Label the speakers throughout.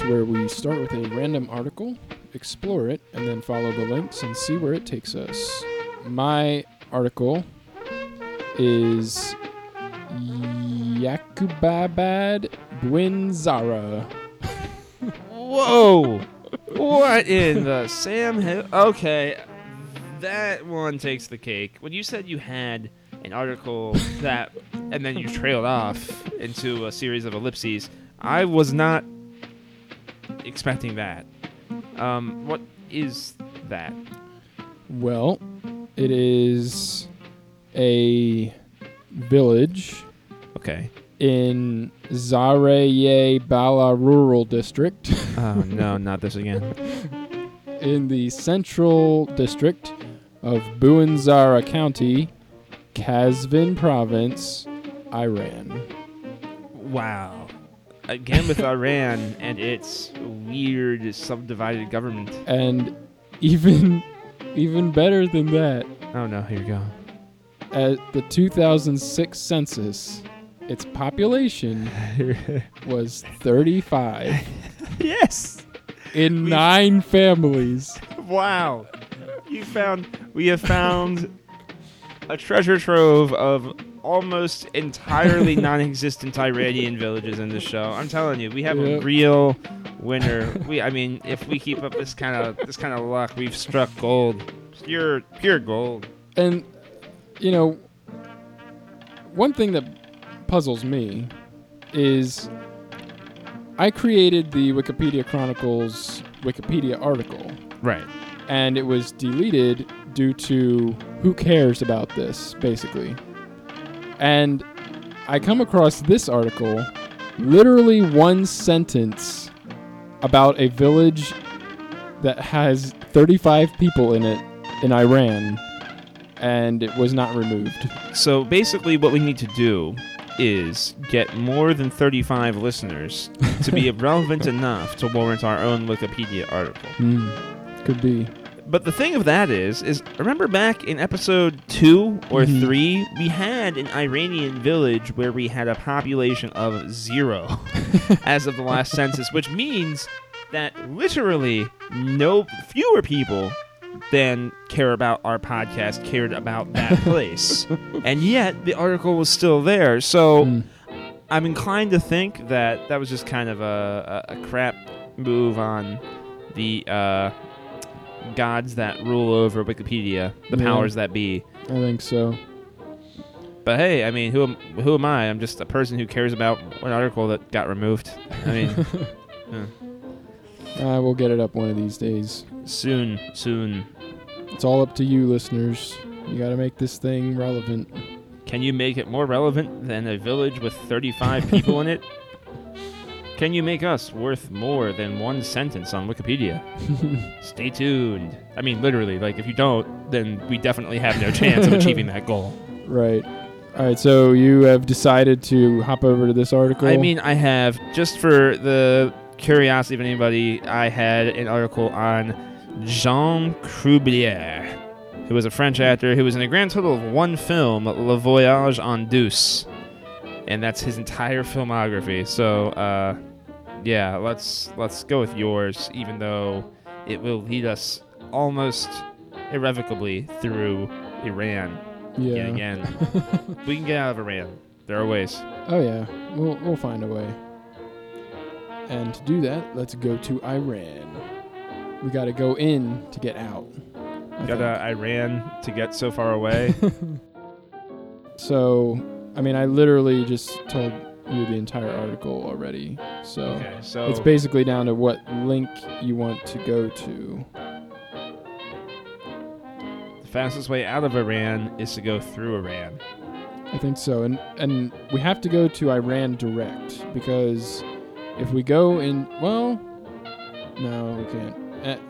Speaker 1: Where we start with a random article, explore it, and then follow the links and see where it takes us. My article is Yaqubabad Buinzara.
Speaker 2: Whoa! what in the Sam Hill? Okay, that one takes the cake. When you said you had an article that, and then you trailed off into a series of ellipses, I was not expecting that. Um, what is that?
Speaker 1: Well, it is a village
Speaker 2: Okay.
Speaker 1: in Zahray-ye Bala Rural District
Speaker 2: Oh no, not this again.
Speaker 1: in the central district of Buin Zahra County, Qazvin Province, Iran.
Speaker 2: Wow. Uh, Again with Iran and its weird subdivided government.
Speaker 1: And even even better than that,
Speaker 2: Oh no, here you go.
Speaker 1: at the 2006 census, its population was 35
Speaker 2: yes.
Speaker 1: in
Speaker 2: We-
Speaker 1: 9 families.
Speaker 2: Wow. You found we have found a treasure trove of almost entirely non-existent Iranian villages in the show. I'm telling you, we have
Speaker 1: Yep.
Speaker 2: a real winner. We I mean, if we keep up this kind of this kind of luck, we've struck gold. Pure pure gold.
Speaker 1: And you know, one thing that puzzles me is I created the Wikipedia Chronicles Wikipedia article
Speaker 2: Right.
Speaker 1: and it was deleted due to who cares about this basically. And I come across this article literally one sentence about a village that has 35 people in it in Iran and it was not removed.
Speaker 2: So basically, what we need to do is get more than 35 listeners to be relevant enough to warrant our own Wikipedia article.
Speaker 1: Hmm. Could be.
Speaker 2: But the thing of that is, is remember back in episode two or
Speaker 1: Mhm.
Speaker 2: three, we had an Iranian village where we had a population of zero as of the last census, which means that literally no fewer people than care about our podcast cared about that place, and yet the article was still there. So.
Speaker 1: Hmm.
Speaker 2: I'm inclined to think that that was just kind of a, a, a crap move on the uh, gods that rule over Wikipedia, the
Speaker 1: Yeah.
Speaker 2: powers that be.
Speaker 1: I think so.
Speaker 2: But hey, I mean, who am, who am I? I'm just a person who cares about an article that got removed. I mean,
Speaker 1: Uh, we'll get it up one of these days.
Speaker 2: soon, soon.
Speaker 1: It's all up to you, listeners. You got to make this thing relevant.
Speaker 2: Can you make it more relevant than a village with 35 people in it? Can you make us worth more than one sentence on Wikipedia? Stay tuned. I mean, literally, like, if you don't, then we definitely have no chance of achieving that goal.
Speaker 1: Right. All right. So you have decided to hop over to this article.
Speaker 2: I mean, I have, just for the curiosity of anybody, I had an article on Jean Croublier, who was a French actor who was in a grand total of one film, Le Voyage en Douce. And that's his entire filmography. So, uh, yeah, let's let's go with yours, even though it will lead us almost irrevocably through Iran
Speaker 1: yeah.
Speaker 2: yet again. we can get out of Iran. There are ways.
Speaker 1: Oh yeah. We'll we'll find a way. And to do that, let's go to Iran. We got to go in to get out. I
Speaker 2: Got uh, Iran to get so far away.
Speaker 1: So, I mean, I literally just told you the entire article already. So
Speaker 2: okay, so
Speaker 1: it's basically down to what link you want to go to.
Speaker 2: the fastest way out of Iran is to go through Iran.
Speaker 1: I think so, and and we have to go to Iran direct because if we go in, well, no, we can't.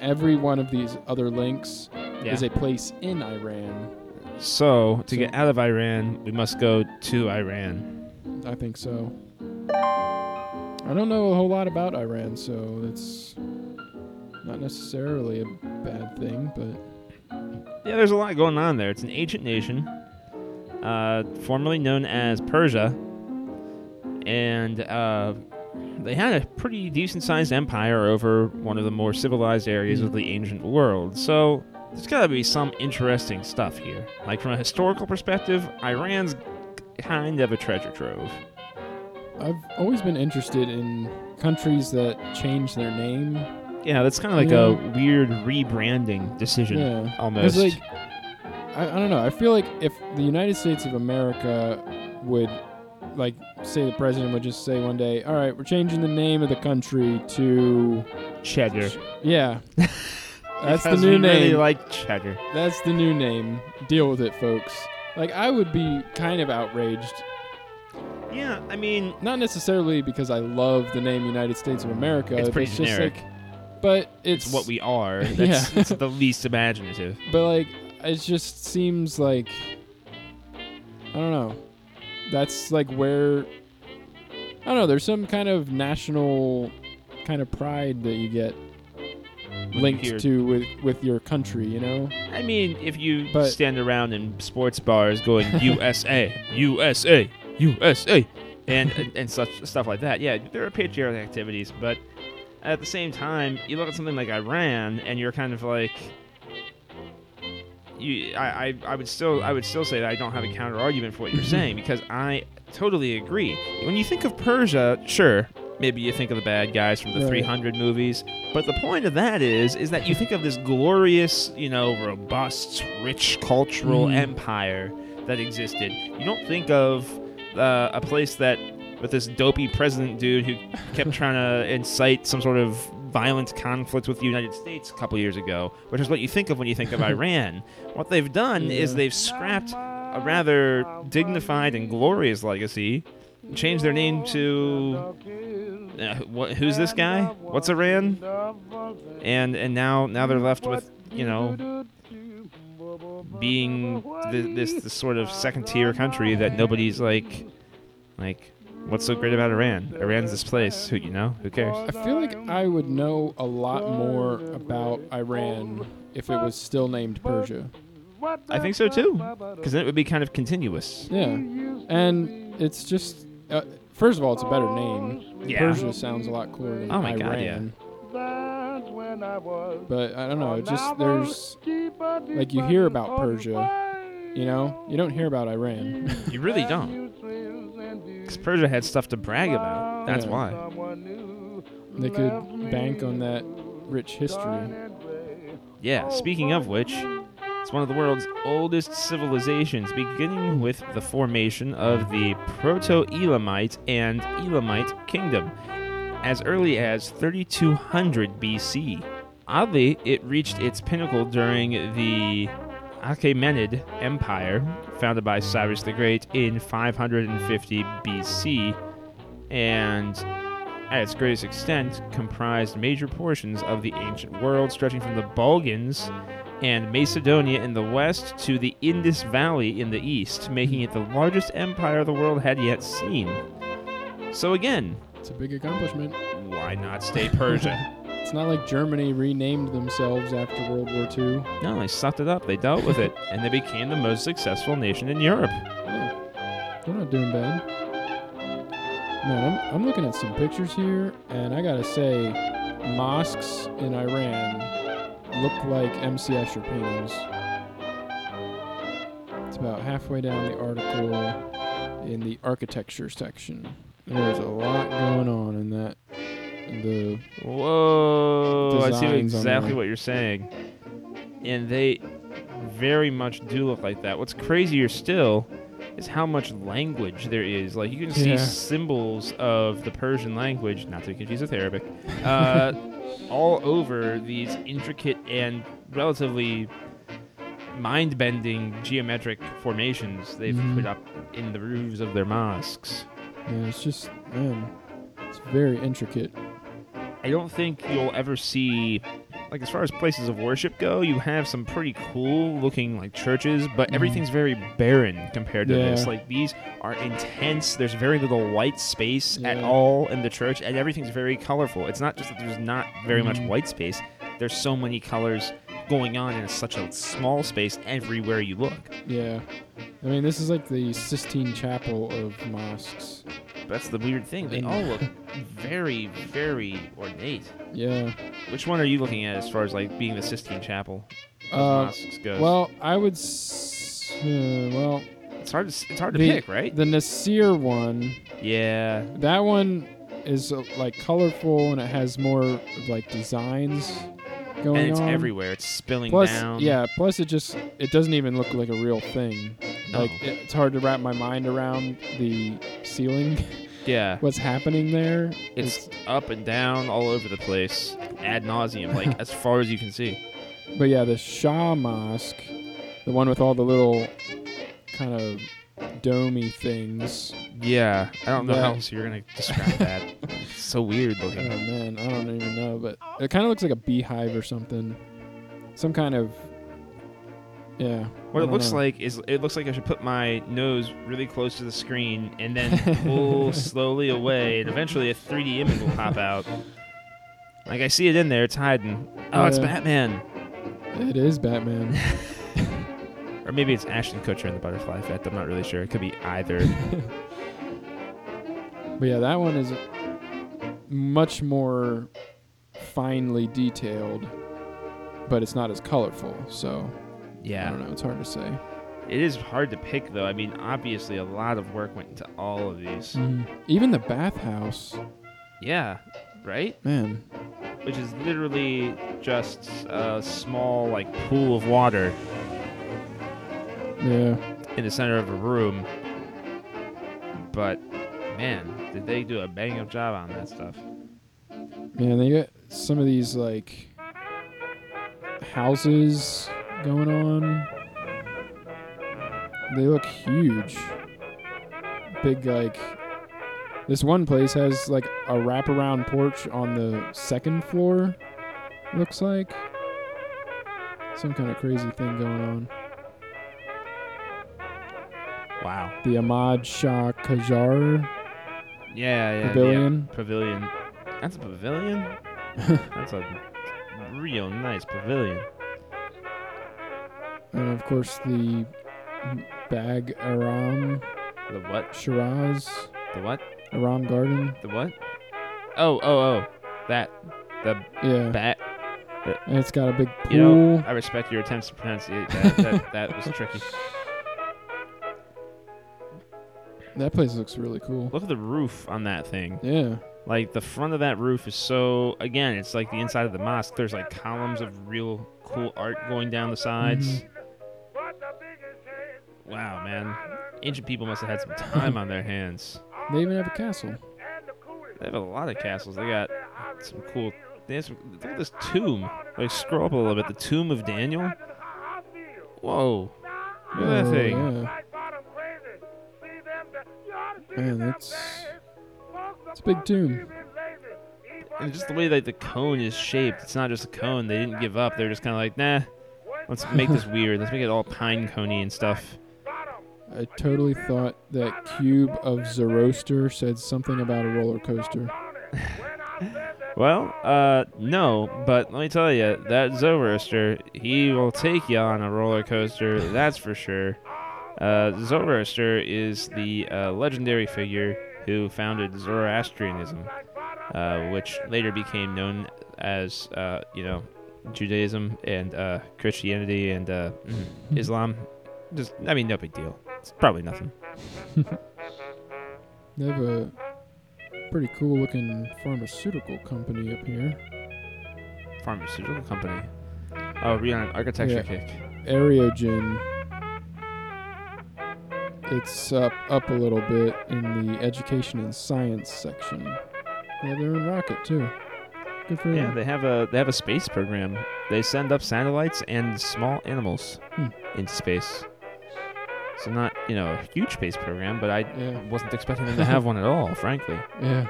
Speaker 1: Every one of these other links
Speaker 2: Yeah.
Speaker 1: is a place in Iran.
Speaker 2: So to
Speaker 1: So-
Speaker 2: get out of Iran, we must go to Iran.
Speaker 1: I think so. I don't know a whole lot about Iran, so it's not necessarily a bad thing, but
Speaker 2: Yeah, there's a lot going on there. It's an ancient nation, uh, formerly known as Persia, and uh, they had a pretty decent sized empire over one of the more civilized areas of the ancient world. So there's got to be some interesting stuff here. Like, from a historical perspective, Iran's kind of a treasure trove.
Speaker 1: I've always been interested in countries that change their name.
Speaker 2: Yeah, that's kind of like
Speaker 1: Yeah.
Speaker 2: a weird rebranding decision,
Speaker 1: Yeah.
Speaker 2: almost.
Speaker 1: Like, I, I don't know. I feel like if the United States of America would, like, say the president would just say one day, all right, we're changing the name of the country to.
Speaker 2: cheddar.
Speaker 1: Yeah. That's the new name.
Speaker 2: Really like cheddar.
Speaker 1: That's the new name. Deal with it, folks. Like, I would be kind of outraged.
Speaker 2: Yeah, I mean,
Speaker 1: Not necessarily because I love the name United States of America.
Speaker 2: It's pretty
Speaker 1: just
Speaker 2: generic.
Speaker 1: like. But it's,
Speaker 2: it's what we are. That's
Speaker 1: Yeah.
Speaker 2: it's the least imaginative.
Speaker 1: But like, it just seems like I don't know. That's like where I don't know. There's some kind of national kind of pride that you get linked to with with your country. You know?
Speaker 2: I mean, if you
Speaker 1: But-
Speaker 2: stand around in sports bars going USA, USA, USA, and, and and such stuff like that, yeah, there are patriotic activities. But at the same time, you look at something like Iran, and you're kind of like. You, I, I, I would still I would still say that I don't have a counter argument for what you're saying because I totally agree. When you think of Persia, sure, maybe you think of the bad guys from the
Speaker 1: Right.
Speaker 2: 300 movies, but the point of that is is that you think of this glorious, you know, robust, rich cultural
Speaker 1: Mhm.
Speaker 2: empire that existed. You don't think of uh, a place that with this dopey president dude who kept trying to incite some sort of violent conflict with the United States a couple years ago, which is what you think of when you think of Iran. What they've done is they've scrapped a rather dignified and glorious legacy, changed their name to uh, who's this guy? What's Iran? And and now now they're left with you know being th- this this sort of second tier country that nobody's like like what's so great about Iran? Iran's this place. Who you know? Who cares?
Speaker 1: I feel like I would know a lot more about Iran if it was still named Persia.
Speaker 2: I think so too, because then it would be kind of continuous.
Speaker 1: Yeah, and it's just uh, first of all, it's a better name.
Speaker 2: Yeah.
Speaker 1: Persia sounds a lot cooler than
Speaker 2: Oh my
Speaker 1: Iran.
Speaker 2: God,
Speaker 1: But I don't know. It just there's like you hear about Persia, you know. You don't hear about Iran.
Speaker 2: You really don't. Because Persia had stuff to brag about. That's
Speaker 1: Yeah.
Speaker 2: why.
Speaker 1: they could bank on that rich history.
Speaker 2: Yeah, speaking of which, it's one of the world's oldest civilizations, beginning with the formation of the Proto Elamite and Elamite kingdom as early as 3200 BC. Oddly, it reached its pinnacle during the Achaemenid Empire, founded by Cyrus the Great in 550 BC, and at its greatest extent, comprised major portions of the ancient world, stretching from the Balkans and Macedonia in the west to the Indus Valley in the east, making it the largest empire the world had yet seen. So again,
Speaker 1: It's a big accomplishment.
Speaker 2: why not stay Persia?
Speaker 1: It's not like Germany renamed themselves after World War II.
Speaker 2: no, they sucked it up, they dealt with it, and they became the most successful nation in Europe.
Speaker 1: Yeah. They're not doing bad. Man, I'm, I'm looking at some pictures here, and I gotta say, mosques in Iran look like MC Escher paintings. It's about halfway down the article in the architecture section. There's a lot going on in that. The
Speaker 2: Whoa, I see exactly what you're saying. And they very much do look like that. What's crazier still is how much language there is. Like you can see
Speaker 1: Yeah.
Speaker 2: symbols of the Persian language, not to confuse with Arabic, uh, all over these intricate and relatively mind-bending geometric formations they've
Speaker 1: Mhm.
Speaker 2: put up in the roofs of their mosques.
Speaker 1: Yeah, it's just man, it's very intricate.
Speaker 2: I don't think you'll ever see like as far as places of worship go, you have some pretty cool looking like churches, but
Speaker 1: Mhm.
Speaker 2: everything's very barren compared to this. Like these are intense. There's very little white space at all in the church, and everything's very colorful. It's not just that there's not very much
Speaker 1: Mhm.
Speaker 2: white space. There's so many colors going on in such a small space everywhere you look.
Speaker 1: Yeah, I mean this is like the Sistine Chapel of mosques.
Speaker 2: That's the weird thing. They all look very, very ornate.
Speaker 1: Yeah.
Speaker 2: Which one are you looking at as far as like being the Sistine Chapel of
Speaker 1: Uh,
Speaker 2: mosques goes?
Speaker 1: well, I would. S- uh, well,
Speaker 2: it's hard to it's hard to
Speaker 1: the-
Speaker 2: pick, right?
Speaker 1: the Nasir one.
Speaker 2: yeah,
Speaker 1: That one is uh, like colorful and it has more like designs going
Speaker 2: and it's
Speaker 1: on.
Speaker 2: everywhere. It's spilling
Speaker 1: Plus,
Speaker 2: down.
Speaker 1: yeah. Plus, it just it doesn't even look like a real thing.
Speaker 2: No.
Speaker 1: Like it, it's hard to wrap my mind around the ceiling.
Speaker 2: yeah.
Speaker 1: What's happening there?
Speaker 2: It's up and down all over the place, ad nauseum, like as far as you can see.
Speaker 1: But yeah, the Shah Mosque, the one with all the little kind of domey things.
Speaker 2: Yeah, I don't know how else you're gonna describe that. It's so weird
Speaker 1: Oh
Speaker 2: looking.
Speaker 1: man, I don't even know, but it kind of looks like a beehive or something. Some kind of yeah.
Speaker 2: What it
Speaker 1: don't
Speaker 2: looks
Speaker 1: know.
Speaker 2: like is it looks like I should put my nose really close to the screen and then pull slowly away, and eventually a 3D image will pop out. Like I see it in there, it's hiding. Oh, it's
Speaker 1: Yeah.
Speaker 2: Batman.
Speaker 1: It is Batman.
Speaker 2: Or maybe it's Ashton Kutcher in the Butterfly Effect. I'm not really sure. It could be either.
Speaker 1: but yeah, that one is much more finely detailed, but it's not as colorful. So
Speaker 2: yeah, I
Speaker 1: don't know. It's hard to say.
Speaker 2: It is hard to pick, though. I mean, obviously, a lot of work went into all of these. Mm-hmm.
Speaker 1: Even the bathhouse,
Speaker 2: Yeah, right?
Speaker 1: man.
Speaker 2: Which is literally just a small, like, pool of water
Speaker 1: Yeah.
Speaker 2: in the center of a room. But, man, did they do a bang up job on that stuff?
Speaker 1: Man, they got some of these like houses going on. They look huge. Big like this one place has like a wraparound porch on the second floor. Looks like some kind of crazy thing going on.
Speaker 2: Wow.
Speaker 1: The Ahmad Shah Qajar
Speaker 2: Yeah, yeah.
Speaker 1: Pavilion.
Speaker 2: yeah. Pavilion. That's a pavilion? That's a real nice pavilion.
Speaker 1: and of course the Bag Aram
Speaker 2: The what?
Speaker 1: Shiraz
Speaker 2: The what?
Speaker 1: Aram Garden.
Speaker 2: The what? Oh, oh, oh. That. The
Speaker 1: Yeah.
Speaker 2: bat.
Speaker 1: And it's got a big pool.
Speaker 2: You know, I respect your attempts to pronounce it. That, that, that was tricky.
Speaker 1: that place looks really cool.
Speaker 2: Look at the roof on that thing.
Speaker 1: Yeah.
Speaker 2: Like the front of that roof is so. Again, it's like the inside of the mosque. There's like columns of real cool art going down the sides.
Speaker 1: Mhm.
Speaker 2: Wow, man. Ancient people must have had some time on their hands.
Speaker 1: They even have a castle.
Speaker 2: They have a lot of castles. They got some cool. They have some, look at this tomb. Like scroll up a little bit. The tomb of Daniel. Whoa! Look at that thing.
Speaker 1: Yeah. Man, that's it's a big tomb.
Speaker 2: And just the way that the cone is shaped. It's not just a cone. They didn't give up. They're just kind of like, nah. Let's make this weird. Let's make it all pine coney and stuff.
Speaker 1: I totally thought that cube of Zoroaster said something about a roller coaster.
Speaker 2: Well, uh, no, but let me tell you, that Zoroaster, he will take you on a roller coaster, that's for sure. Uh, Zoroaster is the uh, legendary figure who founded Zoroastrianism, uh, which later became known as, uh, you know, Judaism and uh, Christianity and uh, mm, Islam. Just, I mean, no big deal. It's probably nothing.
Speaker 1: They have a pretty cool looking pharmaceutical company up here.
Speaker 2: Pharmaceutical company. Oh, we're on architecture
Speaker 1: Yeah.
Speaker 2: kick.
Speaker 1: Aerogen. It's up up a little bit in the education and science section. They have their own rocket too. Good for
Speaker 2: Yeah,
Speaker 1: them.
Speaker 2: they have a they have a space program they send up satellites and small animals
Speaker 1: Hmm.
Speaker 2: into space. So not you know a huge space program, but I
Speaker 1: Yeah.
Speaker 2: wasn't expecting them to have one at all, frankly.
Speaker 1: Yeah.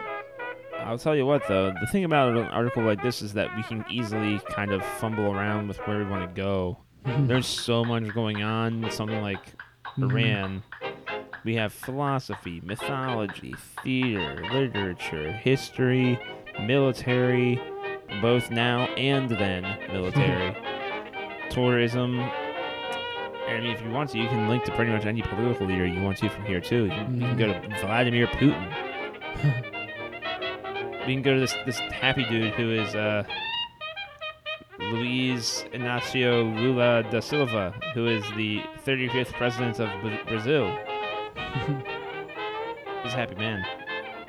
Speaker 2: I'll tell you what, though, the thing about an article like this is that we can easily kind of fumble around with where we want to go. There's so much going on with something like
Speaker 1: Mhm.
Speaker 2: Iran. We have philosophy, mythology, theater, literature, history, military, both now and then military, tourism. I mean, if you want to, you can link to pretty much any political leader you want to from here too. You can, you can go to Vladimir Putin. we can go to this this happy dude who is uh, Luiz Inácio Lula da Silva, who is the 35th president of Bra- Brazil. He's a happy man.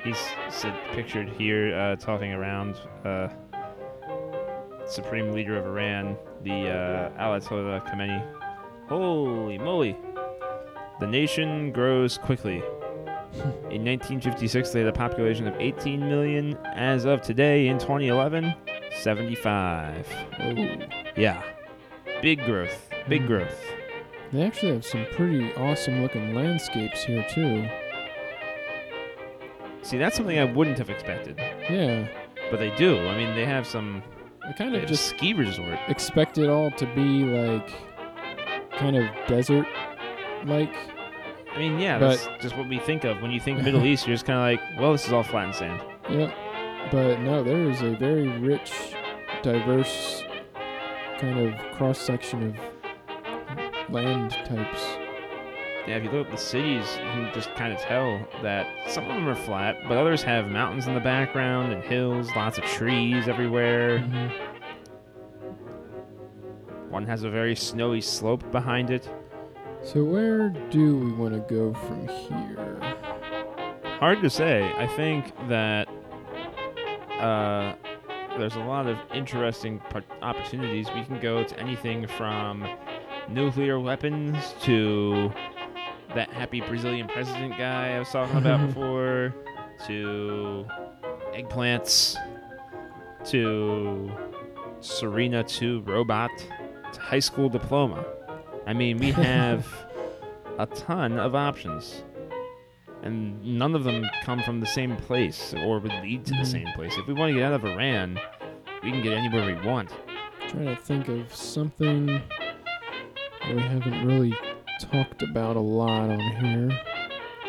Speaker 2: He's sit, pictured here uh, talking around uh, Supreme Leader of Iran, the uh, Ayatollah Khamenei. Holy moly! The nation grows quickly. In 1956, they had a population of 18 million. As of today, in 2011, 75.
Speaker 1: Oh.
Speaker 2: Yeah. Big growth. Big
Speaker 1: Mhm.
Speaker 2: growth.
Speaker 1: They actually have some pretty awesome looking landscapes here too.
Speaker 2: See, that's something I wouldn't have expected.
Speaker 1: Yeah.
Speaker 2: But they do. I mean, they have some
Speaker 1: I kind of just
Speaker 2: ski resort.
Speaker 1: expect it all to be like kind of desert like.
Speaker 2: I mean, yeah,
Speaker 1: But-
Speaker 2: that's just what we think of. When you think Middle East, you're just kind of like, well, this is all flat and sand.
Speaker 1: Yep. But no, there is a very rich, diverse kind of cross section of land types.
Speaker 2: Yeah, if you look at the cities, you can just kind of tell that some of them are flat, but others have mountains in the background and hills, lots of trees everywhere.
Speaker 1: Mhm.
Speaker 2: One has a very snowy slope behind it.
Speaker 1: So where do we want to go from here?
Speaker 2: Hard to say. I think that uh, there's a lot of interesting opportunities. We can go to anything from nuclear weapons to that happy Brazilian president guy I was talking about before, to eggplants, to Surena 2 robot, to high school diploma. I mean, we have a ton of options and none of them come from the same place or would lead to the
Speaker 1: Mhm.
Speaker 2: same place. If we want to get out of Iran, we can get anywhere we want.
Speaker 1: trying to think of something we haven't really talked about a lot on here.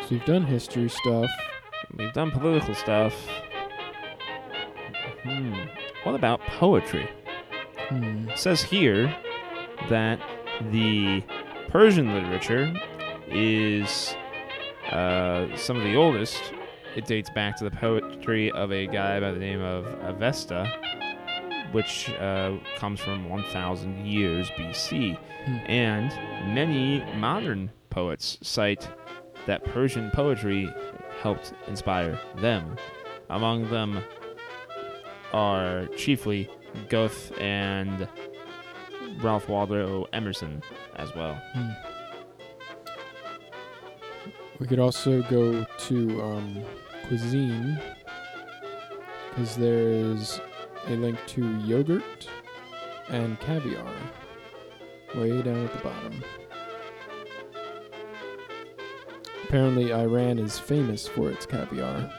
Speaker 1: So we've done history stuff.
Speaker 2: We've done political stuff. Hmm. What about poetry?
Speaker 1: Hmm.
Speaker 2: It says here that the Persian literature is uh, some of the oldest. It dates back to the poetry of a guy by the name of Avesta, which uh, comes from 1,000 years BC.
Speaker 1: Hmm.
Speaker 2: And many modern poets cite that Persian poetry helped inspire them. Among them are chiefly Goethe and Ralph Waldo Emerson as well.
Speaker 1: Hmm. We could also go to um, cuisine because there is a link to yogurt and caviar way down at the bottom. Apparently, Iran is famous for its caviar.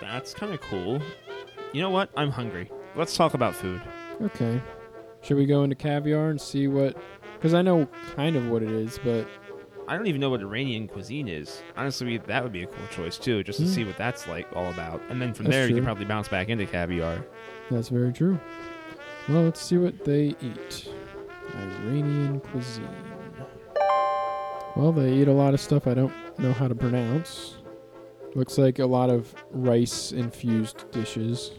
Speaker 2: That's kind of cool. You know what? I'm hungry. Let's talk about food.
Speaker 1: Okay. Should we go into caviar and see what? Because I know kind of what it is, but
Speaker 2: I don't even know what Iranian cuisine is. Honestly, that would be a cool choice too, just to
Speaker 1: Hmm.
Speaker 2: see what that's like all about. And then from
Speaker 1: That's
Speaker 2: there, you can probably bounce back into caviar.
Speaker 1: that's very true. Well, let's see what they eat. Iranian cuisine. Well, they eat a lot of stuff I don't know how to pronounce. Looks like a lot of rice infused dishes.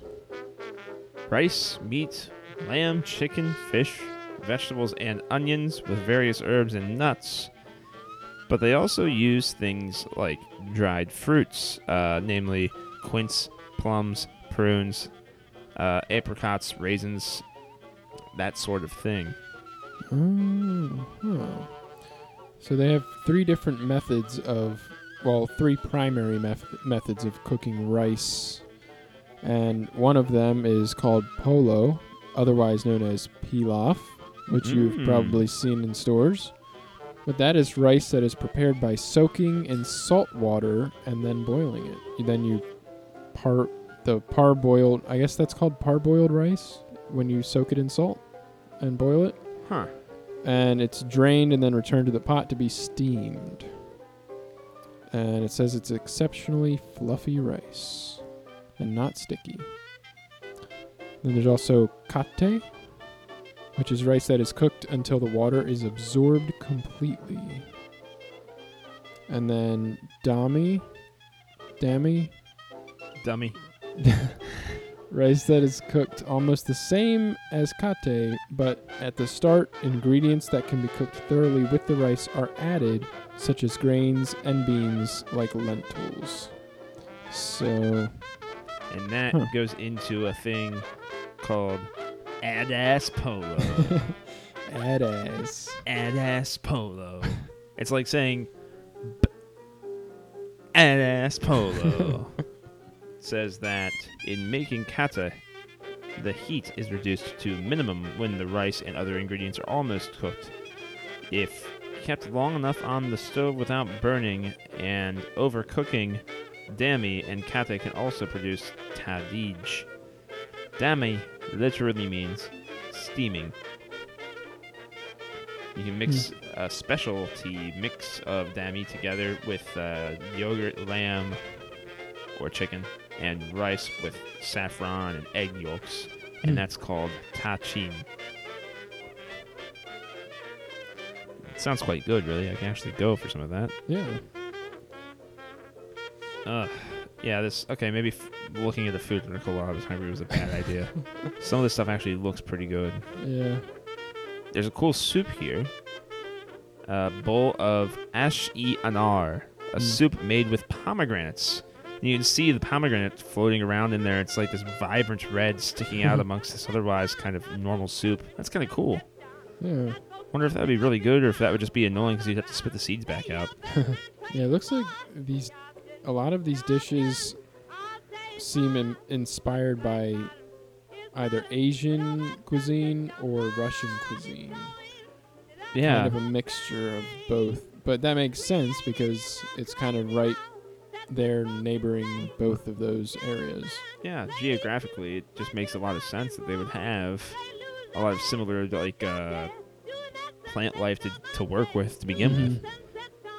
Speaker 2: Rice, meat, lamb, chicken, fish, vegetables, and onions with various herbs and nuts. But they also use things like dried fruits, uh, namely quince, plums, prunes, uh, apricots, raisins, that sort of thing.
Speaker 1: Huh. So they have three different methods of, well, three primary meth- methods of cooking rice. And one of them is called polo, otherwise known as pilaf, which you've
Speaker 2: Mm.
Speaker 1: probably seen in stores. But that is rice that is prepared by soaking in salt water and then boiling it. Then you par the parboiled. I guess that's called parboiled rice when you soak it in salt and boil it.
Speaker 2: Huh.
Speaker 1: And it's drained and then returned to the pot to be steamed. And it says it's exceptionally fluffy rice and not sticky. Then there's also kateh, which is rice that is cooked until the water is absorbed completely. And then dami, dami,
Speaker 2: Dummy.
Speaker 1: rice that is cooked almost the same as kateh, but at the start, ingredients that can be cooked thoroughly with the rice are added, such as grains and beans like lentils. So,
Speaker 2: And that
Speaker 1: Huh.
Speaker 2: goes into a thing called Adas Polo.
Speaker 1: add as.
Speaker 2: Adas Polo. It's like saying B- Adass Polo. says that in making kateh, the heat is reduced to minimum when the rice and other ingredients are almost cooked. If kept long enough on the stove without burning and overcooking, dami and kateh can also produce tahdig. Dami literally means steaming. You can mix a specialty mix of dami together with uh, yogurt, lamb, or chicken, and rice with saffron and egg yolks,
Speaker 1: Hmm.
Speaker 2: and that's called tahchin. It sounds quite good, really. I can actually go for some of that.
Speaker 1: Yeah.
Speaker 2: Ugh. Yeah, this. Okay, maybe f- looking at the food article while I was hungry was a bad idea. Some of this stuff actually looks pretty good.
Speaker 1: Yeah.
Speaker 2: There's a cool soup here. A bowl of ash e anar, a
Speaker 1: Mm.
Speaker 2: soup made with pomegranates. And you can see the pomegranate floating around in there. It's like this vibrant red sticking out amongst this otherwise kind of normal soup. That's kind of cool.
Speaker 1: Yeah.
Speaker 2: Wonder if that would be really good or if that would just be annoying because you'd have to spit the seeds back out.
Speaker 1: Yeah, it looks like these a lot of these dishes seem in, inspired by either Asian cuisine or Russian cuisine.
Speaker 2: Yeah.
Speaker 1: Kind of a mixture of both. But that makes sense because it's kind of right there neighboring both of those areas.
Speaker 2: Yeah, geographically, it just makes a lot of sense that they would have a lot of similar like uh, plant life to, to work with to begin with.
Speaker 1: Mhm.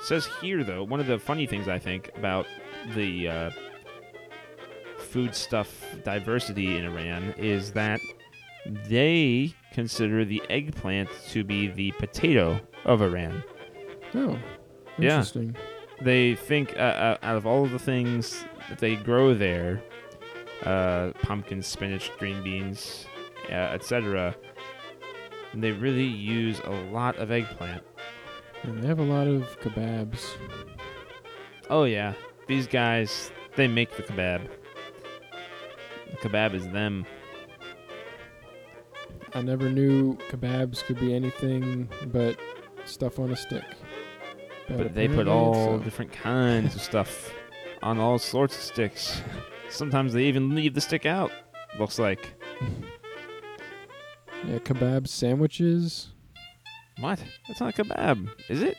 Speaker 2: says here though, one of the funny things I think about the uh, food stuff diversity in Iran is that they consider the eggplant to be the potato of Iran.
Speaker 1: Oh.
Speaker 2: Yeah.
Speaker 1: Interesting.
Speaker 2: they think uh, uh, out of all of the things that they grow there, uh, pumpkins, spinach, green beans, uh, etc., they really use a lot of eggplant.
Speaker 1: And they have a lot of kebabs.
Speaker 2: Oh yeah, these guys they make the kebab. Kebab is them.
Speaker 1: I never knew kebabs could be anything but stuff on a stick.
Speaker 2: But they put all
Speaker 1: uh,
Speaker 2: different kinds of stuff on all sorts of sticks. Sometimes they even leave the stick out. Looks like.
Speaker 1: Yeah, kebab sandwiches.
Speaker 2: What? That's not a kebab, is it?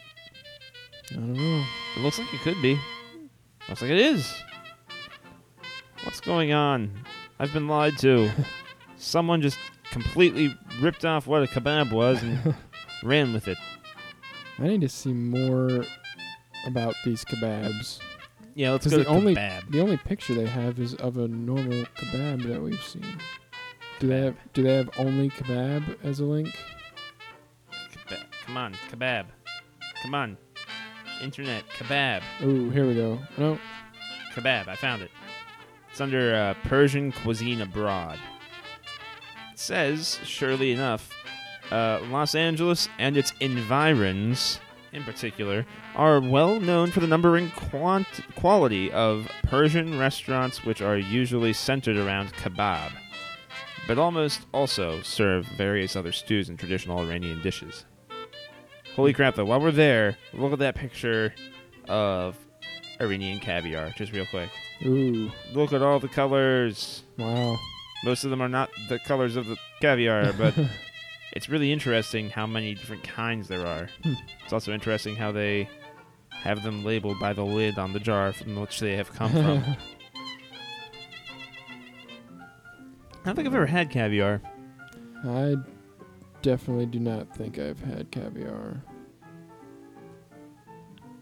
Speaker 1: I don't know.
Speaker 2: It looks like it could be. Looks like it is. What's going on? I've been lied to. Someone just completely ripped off what a kebab was and ran with it.
Speaker 1: I need to see more about these kebabs.
Speaker 2: Yeah, let's go
Speaker 1: the
Speaker 2: to
Speaker 1: only-
Speaker 2: kebab.
Speaker 1: The only picture they have is of a normal kebab that we've seen. Do they have Do they have only kebab as a link?
Speaker 2: Come on, kebab. Come on. Internet, kebab.
Speaker 1: Oh, here we go. No,
Speaker 2: Kebab, I found it. It's under uh, Persian cuisine abroad. It says, surely enough, uh, Los Angeles and its environs, in particular, are well known for the number and quant- quality of Persian restaurants which are usually centered around kebab, but almost also serve various other stews and traditional Iranian dishes. Holy crap, though, while we're there, look at that picture of Iranian caviar, just real quick.
Speaker 1: Ooh,
Speaker 2: Look at all the colors.
Speaker 1: wow.
Speaker 2: Most of them are not the colors of the caviar, but it's really interesting how many different kinds there are.
Speaker 1: Hmm.
Speaker 2: It's also interesting how they have them labeled by the lid on the jar from which they have come from. I don't think I've ever had caviar.
Speaker 1: I definitely do not think I've had caviar.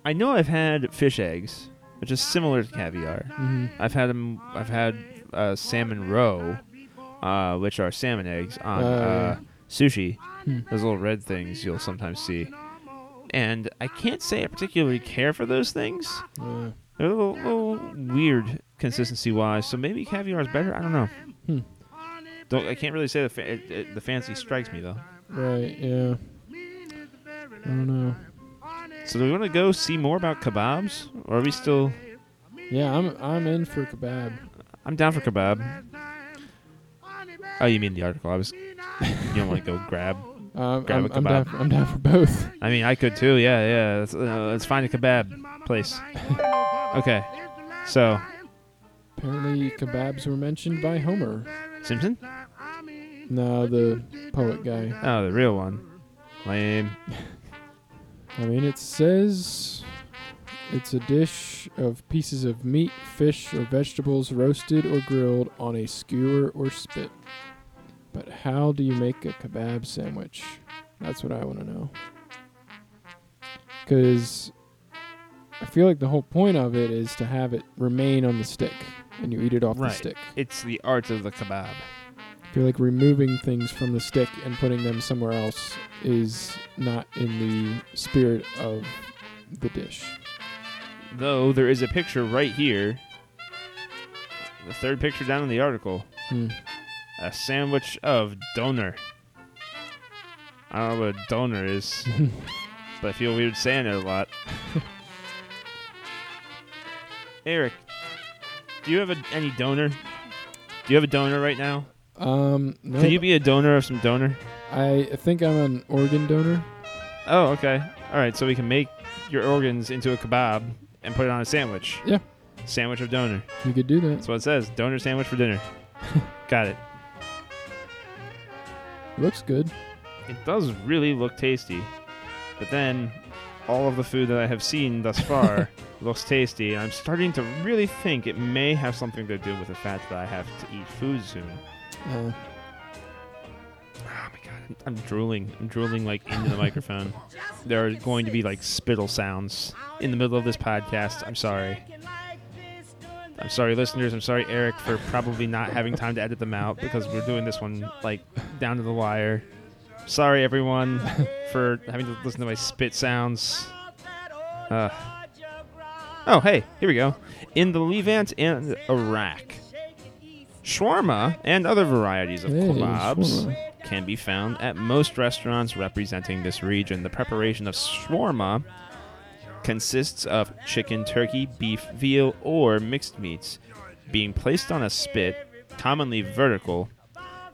Speaker 2: I know I've had fish eggs, which is similar to caviar.
Speaker 1: hmm
Speaker 2: I've had 'em- I've had uh, salmon roe, uh, which are salmon eggs on
Speaker 1: Oh,
Speaker 2: uh, sushi.
Speaker 1: Hmm.
Speaker 2: Those little red things you'll sometimes see. And I can't say I particularly care for those things.
Speaker 1: Yeah.
Speaker 2: They're a little, little weird consistency wise, so maybe caviar is better. I don't know.
Speaker 1: Hmm.
Speaker 2: Don't I can't really say the fa- it, it, the fancy strikes me though.
Speaker 1: Right. Yeah. I don't know.
Speaker 2: So do we want to go see more about kebabs, or are we still?
Speaker 1: Yeah, I'm I'm in for kebab.
Speaker 2: I'm down for kebab. Oh, you mean the article? I was. You don't want to go grab?
Speaker 1: Um,
Speaker 2: Grab
Speaker 1: I'm,
Speaker 2: a
Speaker 1: I'm down.
Speaker 2: kebab.
Speaker 1: For, I'm down for both.
Speaker 2: I mean, I could too. Yeah, yeah. Let's, uh, let's find a kebab place. okay. So
Speaker 1: Apparently, kebabs were mentioned by Homer.
Speaker 2: Simpson?
Speaker 1: No, the poet guy.
Speaker 2: Oh, the real one. Lame.
Speaker 1: I mean, it says it's a dish of pieces of meat, fish, or vegetables roasted or grilled on a skewer or spit. But how do you make a kebab sandwich? That's what I want to know. Because I feel like the whole point of it is to have it remain on the stick and you eat it off
Speaker 2: Right.
Speaker 1: the stick.
Speaker 2: It's the art of the kebab.
Speaker 1: Feel like removing things from the stick and putting them somewhere else is not in the spirit of the dish.
Speaker 2: Though there is a picture right here. The third picture down in the article.
Speaker 1: Hmm.
Speaker 2: A sandwich of doner. I don't know what a doner is, but I feel weird saying it a lot. Eric, do you have a, any donor? Do you have a donor right now?
Speaker 1: Um, no,
Speaker 2: Could you be a donor of some donor?
Speaker 1: I think I'm an organ donor.
Speaker 2: Oh, okay. All right, so we can make your organs into a kebab and put it on a sandwich.
Speaker 1: Yeah.
Speaker 2: Sandwich of donor.
Speaker 1: You could do that.
Speaker 2: That's what it says. Donor sandwich for dinner. Got it.
Speaker 1: Looks good.
Speaker 2: It does really look tasty. But then all of the food that I have seen thus far looks tasty, and I'm starting to really think it may have something to do with the fact that I have to eat food soon.
Speaker 1: Uh,
Speaker 2: Oh my god, I'm, drooling. I'm drooling like into the microphone. There are going to be like spittle sounds in the middle of this podcast. I'm sorry. I'm sorry, listeners. I'm sorry, Eric, for probably not having time to edit them out because we're doing this one like down to the wire. Sorry, everyone, for having to listen to my spit sounds. Uh. Oh, hey, here we go. In the Levant and Iraq, shawarma and other varieties of
Speaker 1: hey,
Speaker 2: kebabs
Speaker 1: shawarma.
Speaker 2: can be found at most restaurants representing this region. The preparation of shawarma consists of chicken, turkey, beef, veal, or mixed meats being placed on a spit, commonly vertical,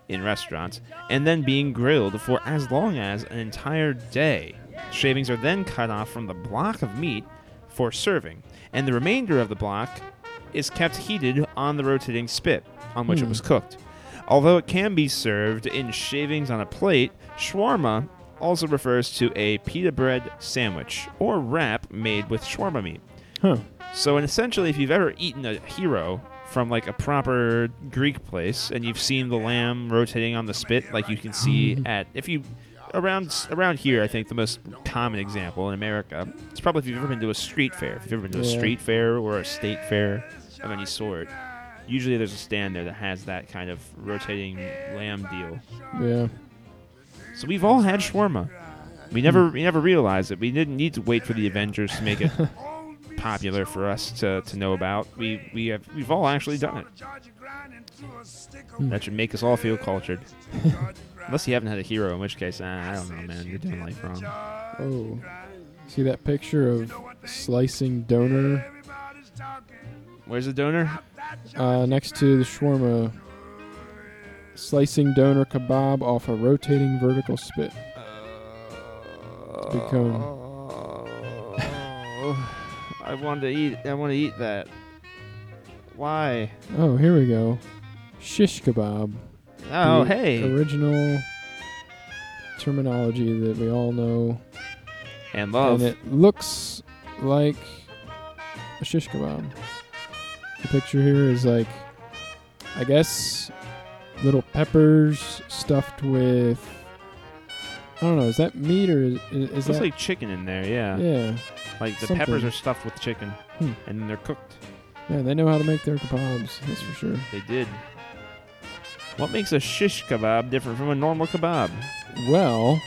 Speaker 2: in restaurants, and then being grilled for as long as an entire day. Shavings are then cut off from the block of meat for serving, and the remainder of the block is kept heated on the rotating spit on which it
Speaker 1: Hmm.
Speaker 2: was cooked. Although it can be served in shavings on a plate, shawarma also refers to a pita bread sandwich or wrap made with shawarma meat.
Speaker 1: Huh.
Speaker 2: So, and essentially, if you've ever eaten a hero from like a proper Greek place and you've seen the lamb rotating on the spit, like you can see at if you around around here, I think the most common example in America is probably if you've ever been to a street fair. If you've ever been to a
Speaker 1: Yeah.
Speaker 2: street fair or a state fair of any sort, usually there's a stand there that has that kind of rotating lamb deal.
Speaker 1: Yeah.
Speaker 2: So we've all had shawarma. We never we never realized it. We didn't need to wait for the Avengers to make it popular for us to, to know about. We we have we've all actually done it. That should make us all feel cultured. Unless you haven't had a hero, in which case, ah, I don't know, man. You're doing life wrong.
Speaker 1: Oh. See that picture of slicing doner
Speaker 2: Where's the donor?
Speaker 1: Uh, next to the shawarma? Slicing doner kebab off a rotating vertical spit. become-
Speaker 2: I want to eat. I want to eat that. Why?
Speaker 1: Oh, here we go. shish kebab.
Speaker 2: Oh,
Speaker 1: the
Speaker 2: hey.
Speaker 1: Original terminology that we all know.
Speaker 2: And love.
Speaker 1: And it looks like a shish kebab. The picture here is like, I guess, little peppers stuffed with. I don't know. Is that meat or is, is
Speaker 2: Looks
Speaker 1: that?
Speaker 2: like chicken in there, yeah.
Speaker 1: yeah,
Speaker 2: Like the
Speaker 1: something.
Speaker 2: peppers are stuffed with chicken,
Speaker 1: Hmm.
Speaker 2: and they're cooked.
Speaker 1: yeah. They know how to make their kebabs. That's for sure.
Speaker 2: They did. What makes a shish kebab different from a normal kebab?
Speaker 1: Well,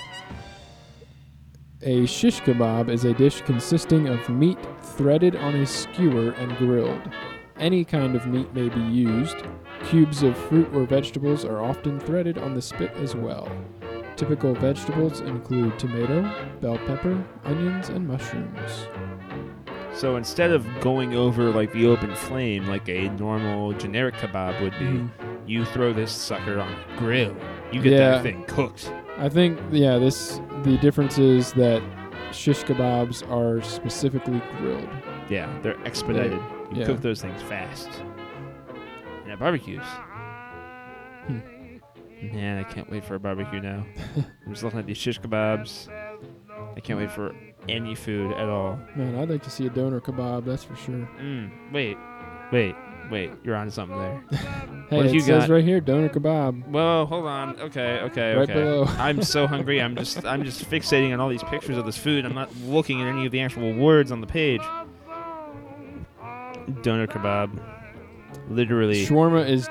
Speaker 1: a shish kebab is a dish consisting of meat threaded on a skewer and grilled. Any kind of meat may be used. Cubes of fruit or vegetables are often threaded on the spit as well. Typical vegetables include tomato, bell pepper, onions, and mushrooms.
Speaker 2: So instead of going over like the open flame like a normal generic kebab would be,
Speaker 1: Mhm.
Speaker 2: you throw this sucker on a grill. You get
Speaker 1: Yeah.
Speaker 2: that thing cooked.
Speaker 1: I think, yeah, this the difference is that shish kebabs are specifically grilled.
Speaker 2: Yeah, they're expedited. You
Speaker 1: yeah.
Speaker 2: cook those things fast. And at barbecues.
Speaker 1: Hmm.
Speaker 2: Man, I can't wait for a barbecue now. I'm just looking at these shish kebabs. I can't wait for any food at all.
Speaker 1: Man, I'd like to see a doner kebab, that's for sure.
Speaker 2: Mm, wait, wait, wait. You're onto something there.
Speaker 1: Hey,
Speaker 2: What
Speaker 1: it
Speaker 2: you
Speaker 1: says
Speaker 2: got?
Speaker 1: right here, doner kebab.
Speaker 2: Whoa, hold on. Okay, okay,
Speaker 1: Right
Speaker 2: okay.
Speaker 1: below.
Speaker 2: I'm so hungry. I'm just I'm just fixating on all these pictures of this food. I'm not looking at any of the actual words on the page. Doner kebab. Literally.
Speaker 1: Shawarma is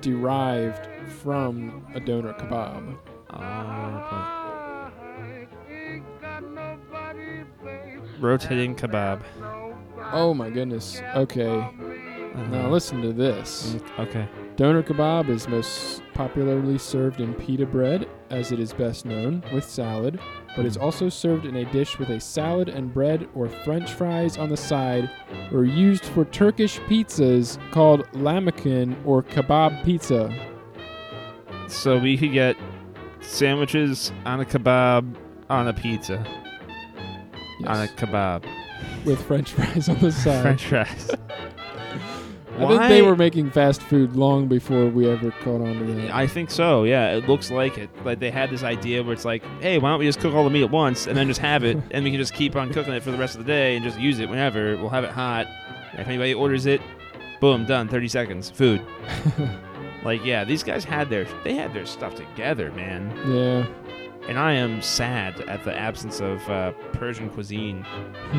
Speaker 1: derived from a doner kebab.
Speaker 2: Oh. Rotating kebab.
Speaker 1: Oh my goodness. Okay, now
Speaker 2: Uh,
Speaker 1: listen to this.
Speaker 2: Okay.
Speaker 1: Doner kebab is most popularly served in pita bread, as it is best known, with salad, but it's also served in a dish with a salad and bread or french fries on the side, or used for Turkish pizzas called lamakin or kebab pizza.
Speaker 2: So we could get sandwiches on a kebab on a pizza on a kebab.
Speaker 1: with french fries on the side.
Speaker 2: French fries.
Speaker 1: I think they were making fast food long before we ever caught on to that.
Speaker 2: I think so. Yeah, it looks like it. Like they had this idea where it's like, hey, why don't we just cook all the meat at once and then just have it, and we can just keep on cooking it for the rest of the day and just use it whenever. We'll have it hot. If anybody orders it, boom, done. Thirty seconds, food. Like, yeah, these guys had their they had their stuff together, man.
Speaker 1: yeah.
Speaker 2: And I am sad at the absence of uh, Persian cuisine.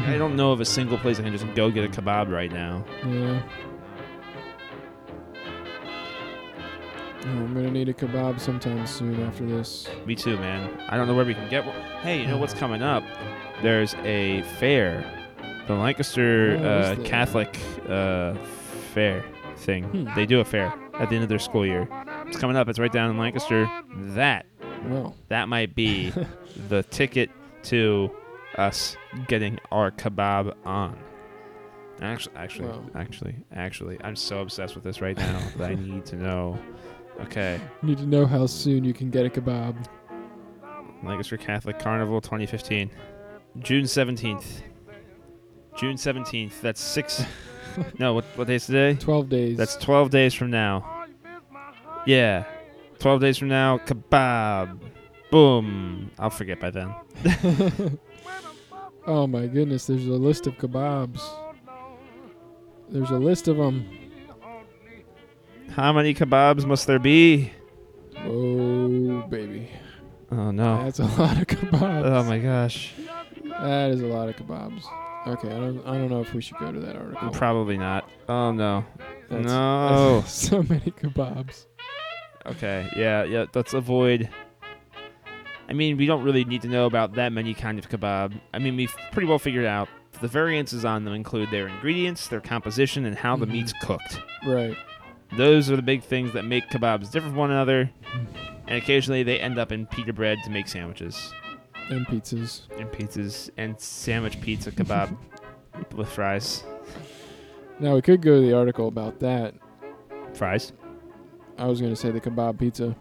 Speaker 2: I don't know of a single place I can just go get a kebab right now.
Speaker 1: Yeah. I'm gonna need a kebab sometime soon after this.
Speaker 2: Me too, man. I don't know where we can get one. Hey, you know what's coming up? There's a fair, the Lancaster uh? Catholic uh, fair thing.
Speaker 1: Hmm.
Speaker 2: They do a fair at the end of their school year. It's coming up. It's right down in Lancaster. That
Speaker 1: Well,
Speaker 2: that might be the ticket to us getting our kebab on. Actually, actually,
Speaker 1: Wow.
Speaker 2: actually, actually, I'm so obsessed with this right now that I need to know. Okay.
Speaker 1: need to know how soon you can get a kebab.
Speaker 2: Lancaster Catholic Carnival 2015. June 17th. June 17th. That's six. no, what, what day's today?
Speaker 1: Twelve days.
Speaker 2: That's 12 days from now. Yeah. 12 days from now, kebab. Boom. I'll forget by then.
Speaker 1: oh my goodness, there's a list of kebabs. There's a list of them.
Speaker 2: How many kebabs must there be?
Speaker 1: Oh baby,
Speaker 2: Oh, no.
Speaker 1: that's a lot of kebabs.
Speaker 2: Oh, my gosh.
Speaker 1: That is a lot of kebabs. Okay, I don't, I don't know if we should go to that article.
Speaker 2: Probably not. Oh, no.
Speaker 1: That's-
Speaker 2: No.
Speaker 1: so many kebabs.
Speaker 2: Okay, yeah, yeah, let's avoid. I mean, we don't really need to know about that many kind of kebab. I mean, we've pretty well figured out the variances on them include their ingredients, their composition, and how the
Speaker 1: Mhm.
Speaker 2: meat's cooked.
Speaker 1: Right.
Speaker 2: Those are the big things that make kebabs different from one another. And occasionally they end up in pita bread to make sandwiches
Speaker 1: And pizzas.
Speaker 2: and pizzas and sandwich pizza kebab with fries.
Speaker 1: Now we could go to the article about that.
Speaker 2: Fries?
Speaker 1: I was gonna say the kebab pizza.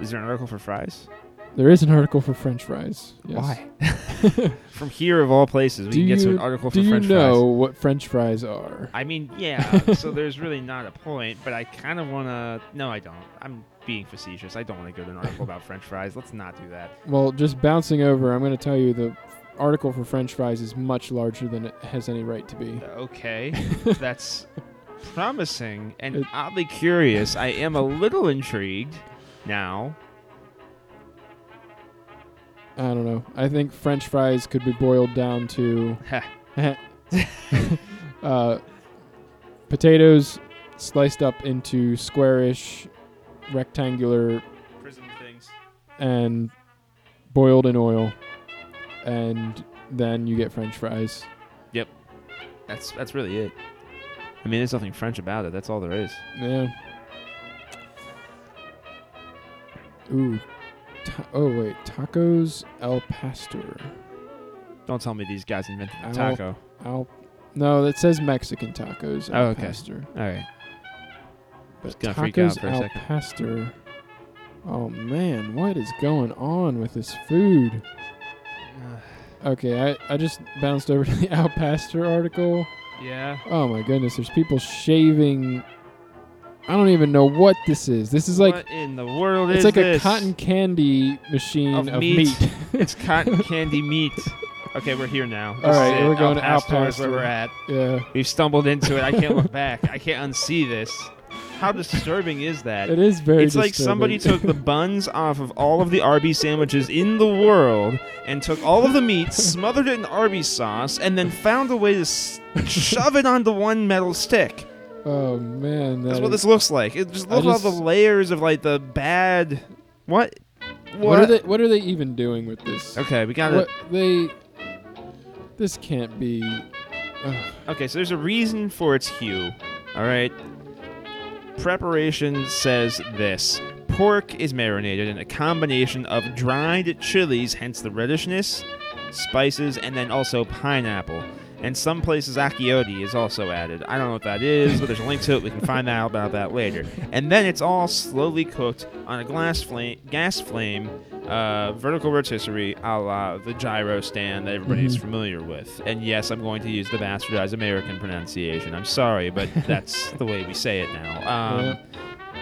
Speaker 2: Is there an article for fries?
Speaker 1: There is an article for French fries. Yes.
Speaker 2: Why? From here of all places, we
Speaker 1: Do
Speaker 2: can get to
Speaker 1: you-
Speaker 2: an article
Speaker 1: Do
Speaker 2: for
Speaker 1: you
Speaker 2: French
Speaker 1: know what French fries are?
Speaker 2: I mean, yeah. so there's really not a point, but I kind of want to. No, I don't. I'm being facetious. I don't want to go to an article about French fries. Let's not do that.
Speaker 1: Well, just bouncing over, I'm going to tell you the article for French fries is much larger than it has any right to be.
Speaker 2: Okay, that's promising and
Speaker 1: It-
Speaker 2: oddly curious. I am a little intrigued now.
Speaker 1: I don't know. I think French fries could be boiled down to uh, potatoes sliced up into squarish, rectangular,
Speaker 2: Prism things.
Speaker 1: and boiled in oil, and then you get French fries.
Speaker 2: Yep, that's that's really it. I mean, there's nothing French about it. That's all there is.
Speaker 1: Yeah. Ooh. Ta- oh wait, tacos al pastor.
Speaker 2: Don't tell me these guys invented the
Speaker 1: Al-
Speaker 2: taco.
Speaker 1: Al. No, it says Mexican tacos al
Speaker 2: Oh, okay.
Speaker 1: pastor.
Speaker 2: All right.
Speaker 1: But
Speaker 2: gonna freak out
Speaker 1: tacos
Speaker 2: for a
Speaker 1: al
Speaker 2: second.
Speaker 1: pastor. Oh man, what is going on with this food? Okay, I, I just bounced over to the Al Pastor article.
Speaker 2: yeah.
Speaker 1: Oh my goodness, there's people shaving. I don't even know what this is. This is like
Speaker 2: what in the world is it's
Speaker 1: like
Speaker 2: this?
Speaker 1: a cotton candy machine
Speaker 2: Of
Speaker 1: of,
Speaker 2: meat.
Speaker 1: meat.
Speaker 2: it's cotton candy meat. Okay, we're here now.
Speaker 1: All right,
Speaker 2: it.
Speaker 1: we're going to Al
Speaker 2: where we're at.
Speaker 1: yeah,
Speaker 2: We've stumbled into it. I can't look back. I can't unsee this. How disturbing is that?
Speaker 1: it is very.
Speaker 2: it's like somebody took the buns off of all of the Arby's sandwiches in the world and took all of the meat, smothered it in Arby's sauce, and then found a way to shove it onto one metal stick.
Speaker 1: Oh man,
Speaker 2: That's
Speaker 1: that
Speaker 2: what
Speaker 1: is-
Speaker 2: this looks like. It just
Speaker 1: I
Speaker 2: look at all the layers of like the bad. What?
Speaker 1: What are they? What are they even doing with this?
Speaker 2: Okay, we got it.
Speaker 1: they? This can't be. Ugh.
Speaker 2: Okay, so there's a reason for its hue. All right. Preparation says this pork is marinated in a combination of dried chilies, hence the reddishness, spices, and then also pineapple. And some places achiote is also added. I don't know what that is, but there's a link to it. We can find out about that later. And then it's all slowly cooked on a glass flame, gas flame, uh, vertical rotisserie, a la the gyro stand that everybody's
Speaker 1: Mhm.
Speaker 2: familiar with. And yes, I'm going to use the bastardized American pronunciation. I'm sorry, but that's the way we say it now. Um,
Speaker 1: Yeah.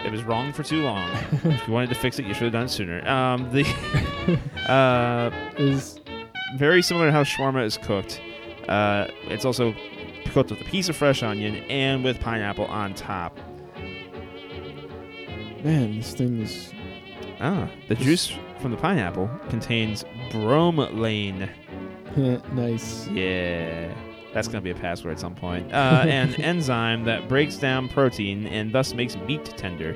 Speaker 2: It was wrong for too long. if you wanted to fix it, you should have done it sooner. Um, the uh,
Speaker 1: Is
Speaker 2: very similar to how shawarma is cooked. Uh, it's also cooked with a piece of fresh onion and with pineapple on top.
Speaker 1: man, this thing is.
Speaker 2: Ah, the juice from the pineapple contains bromelain.
Speaker 1: nice.
Speaker 2: Yeah, that's gonna be a password at some point. Uh, an enzyme that breaks down protein and thus makes meat tender.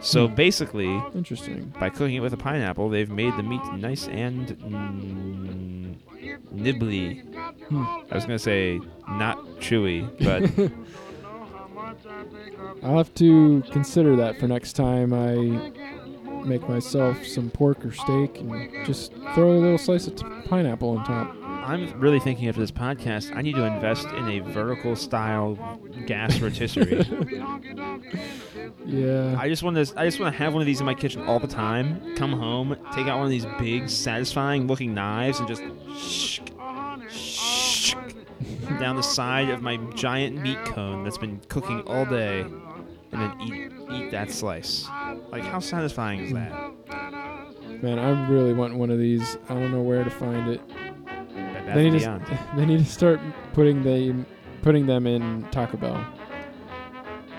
Speaker 2: So
Speaker 1: Hmm.
Speaker 2: basically,
Speaker 1: Interesting.
Speaker 2: by cooking it with a pineapple, they've made the meat nice and mm, nibbly.
Speaker 1: Hmm.
Speaker 2: I was gonna say not chewy, but
Speaker 1: I'll have to consider that for next time I make myself some pork or steak and just throw a little slice of t- pineapple on top.
Speaker 2: I'm really thinking after this podcast, I need to invest in a vertical style gas rotisserie.
Speaker 1: Yeah.
Speaker 2: I just want to. I just want to have one of these in my kitchen all the time. Come home, take out one of these big, satisfying looking knives, and just shk, down the side of my giant meat cone that's been cooking all day, and then eat eat that slice. Like how satisfying is that?
Speaker 1: Man, I really want one of these. I don't know where to find it.
Speaker 2: Bed
Speaker 1: They need, to, s- they need to start putting them putting them in Taco Bell uh,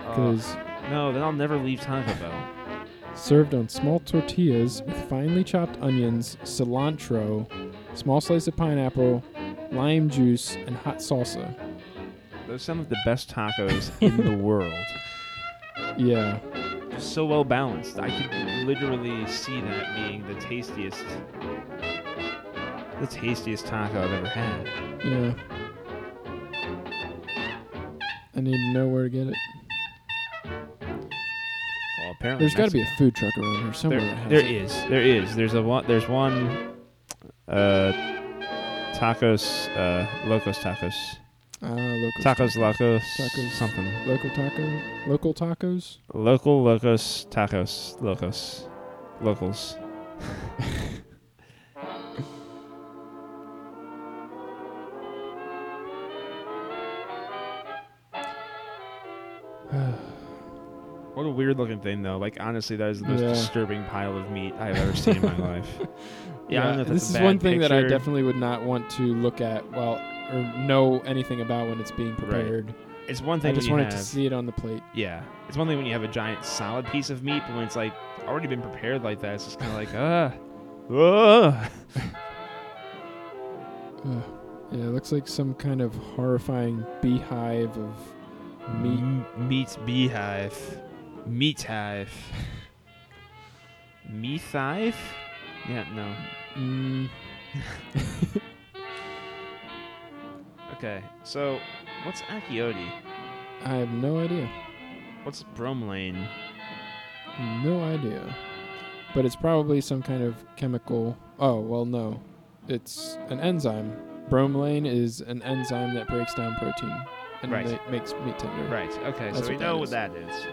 Speaker 2: Oh,
Speaker 1: because
Speaker 2: no, then I'll never leave Taco Bell.
Speaker 1: served on small tortillas with finely chopped onions, cilantro, small slice of pineapple, lime juice, and hot salsa.
Speaker 2: Those are some of the best tacos in the world.
Speaker 1: Yeah.
Speaker 2: Just so well balanced. I could literally see that being the tastiest, the tastiest taco I've ever had.
Speaker 1: Yeah. I need to know where to get it.
Speaker 2: Well, apparently
Speaker 1: There's got to be a food truck around here somewhere.
Speaker 2: There,
Speaker 1: that has
Speaker 2: there
Speaker 1: it.
Speaker 2: is. There is. There's a one. There's one. Uh, tacos. Uh, locos tacos.
Speaker 1: Ah, local
Speaker 2: Tacos locos.
Speaker 1: Tacos.
Speaker 2: Something.
Speaker 1: Local taco. Local tacos.
Speaker 2: Local locos tacos. Locos. Locals. a weird looking thing, though. Like, honestly, that is the most
Speaker 1: Yeah.
Speaker 2: disturbing pile of meat I've ever seen in my life. Yeah, I don't know if that's
Speaker 1: this
Speaker 2: a
Speaker 1: is
Speaker 2: bad
Speaker 1: one thing that I
Speaker 2: picture.
Speaker 1: definitely would not want to look at well or know anything about when it's being prepared.
Speaker 2: It's one thing I
Speaker 1: just
Speaker 2: when you
Speaker 1: wanted
Speaker 2: have,
Speaker 1: to see it on the plate.
Speaker 2: Yeah, it's one thing when you have a giant solid piece of meat, but when it's like already been prepared like that, it's just kind of like, ah, uh.
Speaker 1: Ugh. Yeah, it looks like some kind of horrifying beehive of meat.
Speaker 2: M- meat beehive, meat hive, meat hive. Yeah, no.
Speaker 1: Mm,
Speaker 2: Okay, so what's achiote?
Speaker 1: I have no idea.
Speaker 2: What's bromelain?
Speaker 1: No idea. But it's probably some kind of chemical. Oh, well, no. It's an enzyme. Bromelain is an enzyme that breaks down protein and
Speaker 2: Right.
Speaker 1: ma- makes meat tender.
Speaker 2: Right. Okay,
Speaker 1: That's
Speaker 2: so we
Speaker 1: what
Speaker 2: know
Speaker 1: is.
Speaker 2: what that is.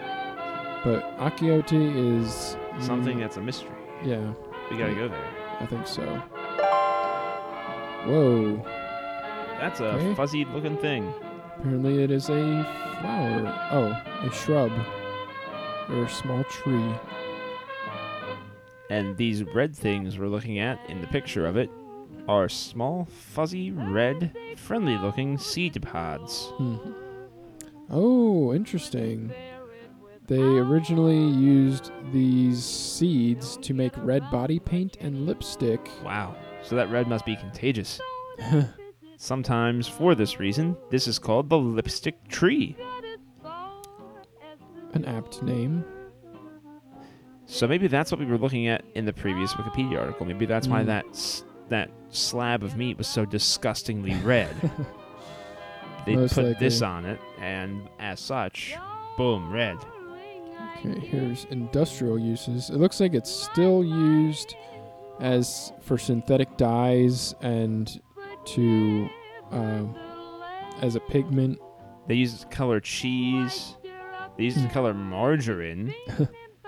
Speaker 1: But achiote is
Speaker 2: Something
Speaker 1: mm,
Speaker 2: that's a mystery.
Speaker 1: Yeah,
Speaker 2: We gotta go there.
Speaker 1: I think so. Whoa.
Speaker 2: That's a
Speaker 1: Okay.
Speaker 2: fuzzy looking thing.
Speaker 1: Apparently, it is a flower. Oh, a shrub or a small tree.
Speaker 2: And these red things we're looking at in the picture of it are small, fuzzy, red, friendly looking seed pods.
Speaker 1: Hmm. Oh, interesting. They originally used these seeds to make red body paint and lipstick.
Speaker 2: Wow. So that red must be contagious. Sometimes, for this reason, this is called the lipstick tree.
Speaker 1: An apt name.
Speaker 2: So maybe that's what we were looking at in the previous Wikipedia article. Maybe that's why
Speaker 1: Mm.
Speaker 2: that s- that slab of meat was so disgustingly red. they
Speaker 1: Most
Speaker 2: put this on it, and as such, boom, red.
Speaker 1: Okay, here's industrial uses. It looks like it's still used as for synthetic dyes and to um, as a pigment.
Speaker 2: They use it to color cheese. They use it to
Speaker 1: Hmm.
Speaker 2: color margarine.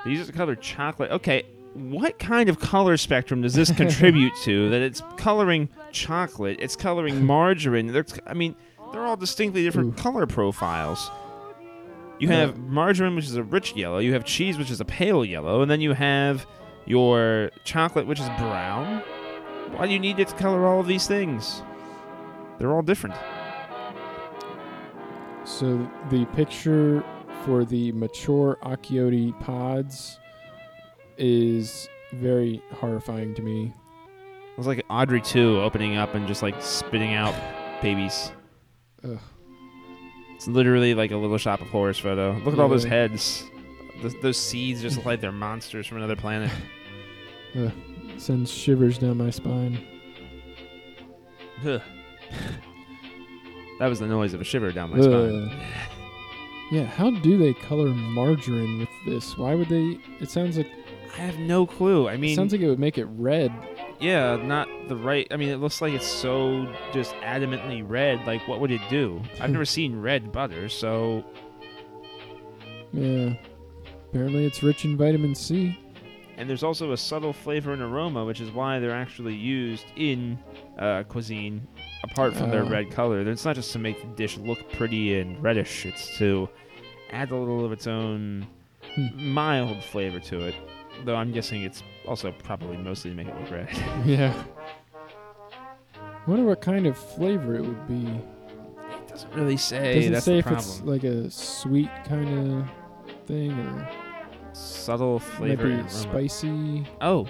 Speaker 2: they use it to color chocolate. Okay, what kind of color spectrum does this contribute to? That it's coloring chocolate, it's coloring margarine. They're, I mean, they're all distinctly different
Speaker 1: Ooh.
Speaker 2: color profiles. You have margarine, which is a rich yellow. You have cheese, which is a pale yellow, and then you have your chocolate, which is brown. Why do you need it to color all of these things? They're all different.
Speaker 1: So the picture for the mature achiote pods is very horrifying to me.
Speaker 2: It was like Audrey 2 opening up and just like spitting out babies.
Speaker 1: Ugh.
Speaker 2: It's literally like a little shop of horrors photo. Look at all those heads. Those, those seeds just look like they're monsters from another planet.
Speaker 1: Ugh, sends shivers down my spine.
Speaker 2: Ugh. that was the noise of a shiver down my spine.
Speaker 1: Yeah, how do they color margarine with this? Why would they? It sounds like
Speaker 2: I have no clue. I
Speaker 1: it
Speaker 2: mean,
Speaker 1: sounds like it would make it red.
Speaker 2: Yeah, not the right. I mean, it looks like it's so just adamantly red. Like, what would it do? I've never seen red butter, so
Speaker 1: Yeah. Apparently, it's rich in vitamin C.
Speaker 2: And there's also a subtle flavor and aroma, which is why they're actually used in uh, cuisine, apart from their
Speaker 1: Oh.
Speaker 2: red color. It's not just to make the dish look pretty and reddish, it's to add a little of its own
Speaker 1: Hmm.
Speaker 2: mild flavor to it. Though I'm guessing it's also probably mostly to make it look red.
Speaker 1: Yeah. Wonder what kind of flavor it would be.
Speaker 2: it doesn't really say.
Speaker 1: Doesn't
Speaker 2: That's
Speaker 1: say
Speaker 2: the
Speaker 1: if
Speaker 2: problem.
Speaker 1: it's like a sweet kind of thing or
Speaker 2: Subtle flavor
Speaker 1: maybe spicy.
Speaker 2: Oh.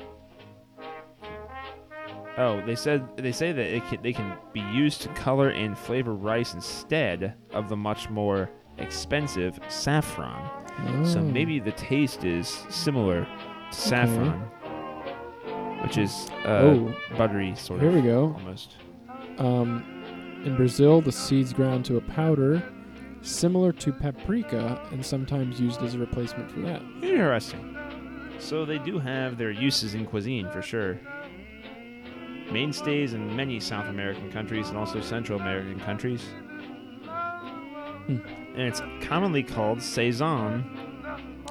Speaker 2: Oh, they said they say that it can, they can be used to color and flavor rice instead of the much more expensive saffron. So
Speaker 1: Oh.
Speaker 2: maybe the taste is similar to saffron, which is uh,
Speaker 1: oh,
Speaker 2: buttery sort
Speaker 1: here
Speaker 2: of
Speaker 1: we go.
Speaker 2: almost.
Speaker 1: Um, in Brazil, the seeds ground to a powder, similar to paprika, and sometimes used as a replacement for that.
Speaker 2: Interesting. So they do have their uses in cuisine for sure. Mainstays in many South American countries and also Central American countries.
Speaker 1: Hmm.
Speaker 2: And it's commonly called sazón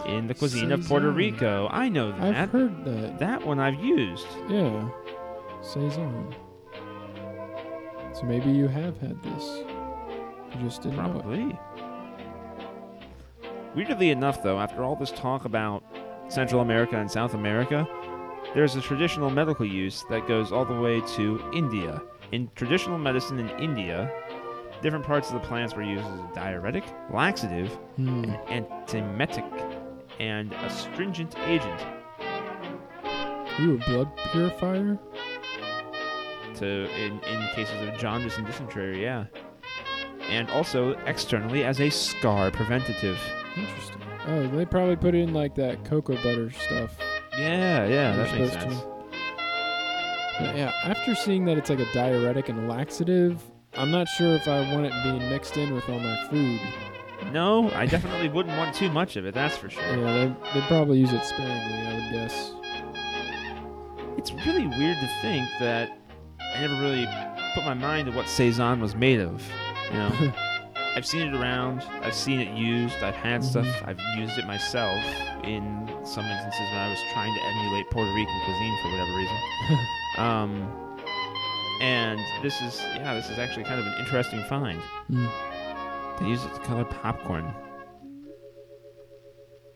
Speaker 2: in the cuisine of Puerto Rico. I know
Speaker 1: I've
Speaker 2: that.
Speaker 1: heard that.
Speaker 2: That one I've used.
Speaker 1: Yeah, sazón. So maybe you have had this. You just didn't know it.
Speaker 2: Probably. Weirdly enough, though, after all this talk about Central America and South America, there's a traditional medical use that goes all the way to India. In traditional medicine in India, different parts of the plants were used as a diuretic, laxative,
Speaker 1: Hmm.
Speaker 2: an antiemetic, and astringent agent
Speaker 1: Ooh, a blood purifier?
Speaker 2: to in, in cases of jaundice and dysentery, yeah. And also externally as a scar preventative.
Speaker 1: Interesting. Oh, they probably put in like that cocoa butter stuff.
Speaker 2: Yeah, yeah, that makes
Speaker 1: supposed to.
Speaker 2: sense.
Speaker 1: Yeah, after seeing that it's like a diuretic and laxative, I'm not sure if I want it being mixed in with all my food.
Speaker 2: No, I definitely wouldn't want too much of it, that's for sure.
Speaker 1: Yeah, they they probably use it sparingly, I would guess.
Speaker 2: It's really weird to think that I never really put my mind to what sazón was made of. You know, I've seen it around, I've seen it used, I've had stuff,
Speaker 1: Mhm.
Speaker 2: I've used it myself in some instances when I was trying to emulate Puerto Rican cuisine for whatever reason. um, and this is, yeah, this is actually kind of an interesting find.
Speaker 1: Hmm.
Speaker 2: They use it to color popcorn.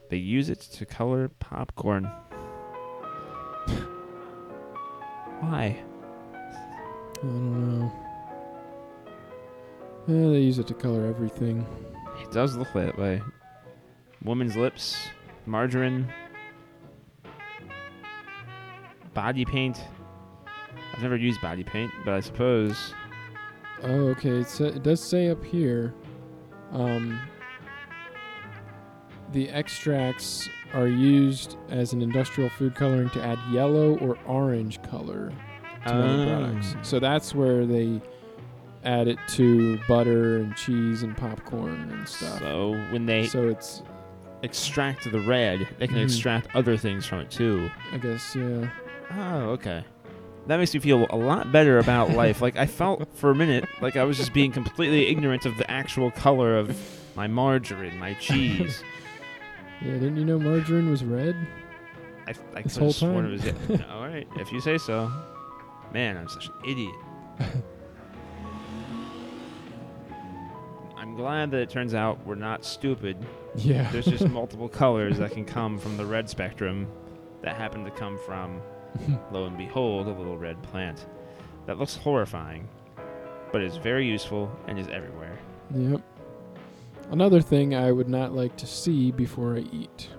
Speaker 2: They use it to color popcorn. Why?
Speaker 1: I don't know. Yeah, they use it to color everything.
Speaker 2: It does look that way. Woman's lips, margarine, body paint. I've never used body paint, but I suppose.
Speaker 1: Oh, okay. It, sa- it does say up here, um, the extracts are used as an industrial food coloring to add yellow or orange color to many products.
Speaker 2: Oh.
Speaker 1: So that's where they add it to butter and cheese and popcorn and stuff.
Speaker 2: So when they
Speaker 1: So it's,
Speaker 2: extract the red, they can
Speaker 1: Mhm.
Speaker 2: extract other things from it too.
Speaker 1: I guess, yeah.
Speaker 2: Oh, okay. That makes me feel a lot better about life. Like I felt for a minute like I was just being completely ignorant of the actual color of my margarine, my cheese.
Speaker 1: Yeah, didn't you know margarine was red?
Speaker 2: I, I
Speaker 1: This
Speaker 2: could have
Speaker 1: whole
Speaker 2: sworn
Speaker 1: time.
Speaker 2: it was. All right, if you say so. Man, I'm such an idiot. I'm glad that it turns out we're not stupid.
Speaker 1: Yeah.
Speaker 2: There's just multiple colors that can come from the red spectrum that happen to come from, lo and behold, a little red plant. That looks horrifying, but is very useful and is everywhere.
Speaker 1: Yep. Another thing I would not like to see before I eat.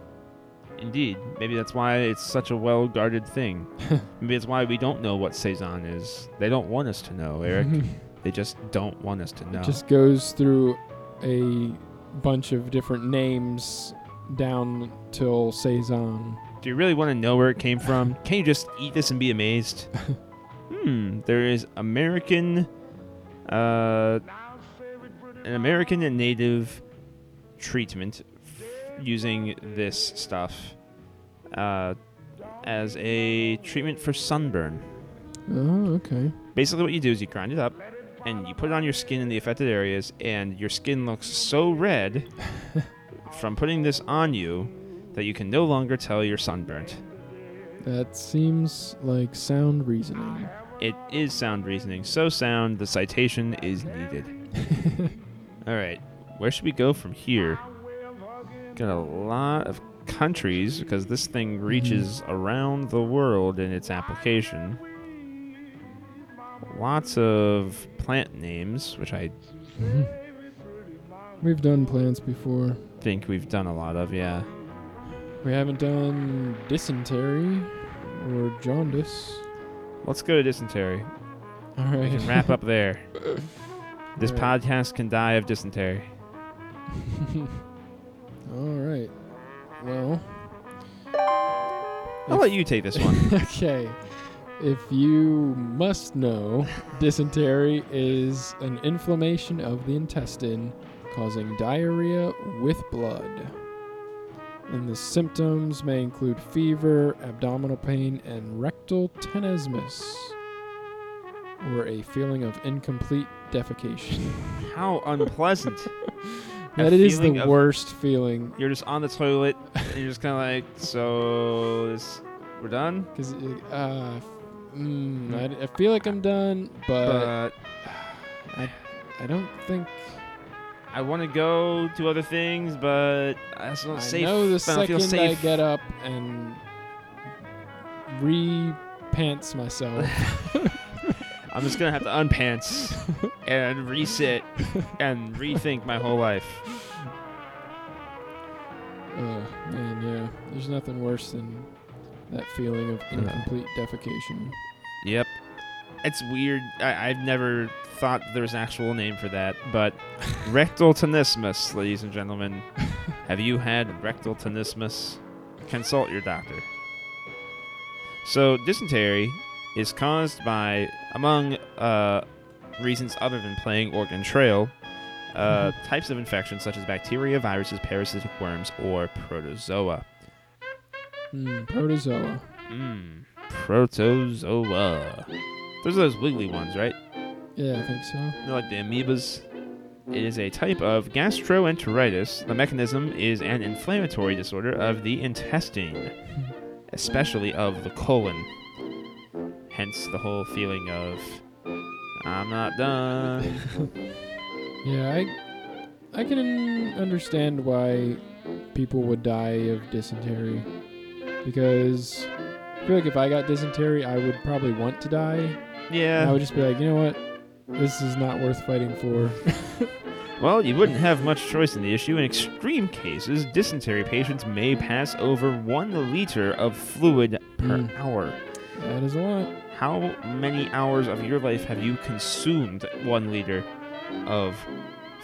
Speaker 2: Indeed, maybe that's why it's such a well guarded thing. maybe it's why we don't know what sazón is. They don't want us to know, Eric. they just don't want us to know.
Speaker 1: It Just goes through a bunch of different names down till sazón.
Speaker 2: Do you really want to know where it came from? Can you just eat this and be amazed? hmm. There is American, uh, an American and native treatment f- using this stuff uh, as a treatment for sunburn.
Speaker 1: Oh, okay.
Speaker 2: Basically, what you do is you grind it up and you put it on your skin in the affected areas, and your skin looks so red from putting this on you that you can no longer tell you're sunburnt.
Speaker 1: That seems like sound reasoning.
Speaker 2: It is sound reasoning. So sound, the citation is needed. All right, where should we go from here? Got a lot of countries because this thing mm-hmm. reaches around the world in its application. Lots of plant names, which I mm-hmm.
Speaker 1: We've done plants before.
Speaker 2: think we've done a lot of, yeah.
Speaker 1: We haven't done dysentery or jaundice.
Speaker 2: Let's go to dysentery.
Speaker 1: All right.
Speaker 2: We can wrap up there. This
Speaker 1: Alright.
Speaker 2: podcast can die of dysentery.
Speaker 1: All right. Well.
Speaker 2: I'll let you take this one.
Speaker 1: okay. If you must know, dysentery is an inflammation of the intestine causing diarrhea with blood. And the symptoms may include fever, abdominal pain, and rectal tenesmus, or a feeling of incomplete defecation.
Speaker 2: How unpleasant.
Speaker 1: That is the
Speaker 2: of-
Speaker 1: worst feeling.
Speaker 2: You're just on the toilet and you're just kind of like, so this, we're done?
Speaker 1: Because uh, mm, I, I feel like I'm done, but
Speaker 2: But
Speaker 1: I, I don't think
Speaker 2: I want to go do other things, but I also don't
Speaker 1: I
Speaker 2: safe.
Speaker 1: know the
Speaker 2: I
Speaker 1: second I get up and re-pants myself.
Speaker 2: I'm just gonna have to unpants and resit and rethink my whole life.
Speaker 1: Oh man, yeah. There's nothing worse than that feeling of incomplete defecation.
Speaker 2: Yep. It's weird. I, I've never thought there was an actual name for that, but rectal tenesmus, ladies and gentlemen. Have you had rectal tenesmus? Consult your doctor. So, dysentery is caused by, among uh, reasons other than playing Oregon Trail, uh, types of infections such as bacteria, viruses, parasitic worms, or protozoa.
Speaker 1: Hmm, protozoa.
Speaker 2: Mmm, protozoa. Those are those wiggly ones, right?
Speaker 1: Yeah, I think so.
Speaker 2: They're like the amoebas. It is a type of gastroenteritis. The mechanism is an inflammatory disorder of the intestine, hmm. especially of the colon. Hence the whole feeling of, I'm not done.
Speaker 1: Yeah, I I can understand why people would die of dysentery because I feel like if I got dysentery, I would probably want to die. And I would just be like, you know what, this is not worth fighting for.
Speaker 2: Well, you wouldn't have much choice in the issue. In extreme cases, dysentery patients may pass over one liter of fluid per
Speaker 1: Mm.
Speaker 2: hour.
Speaker 1: that is a lot.
Speaker 2: How many hours of your life have you consumed one liter of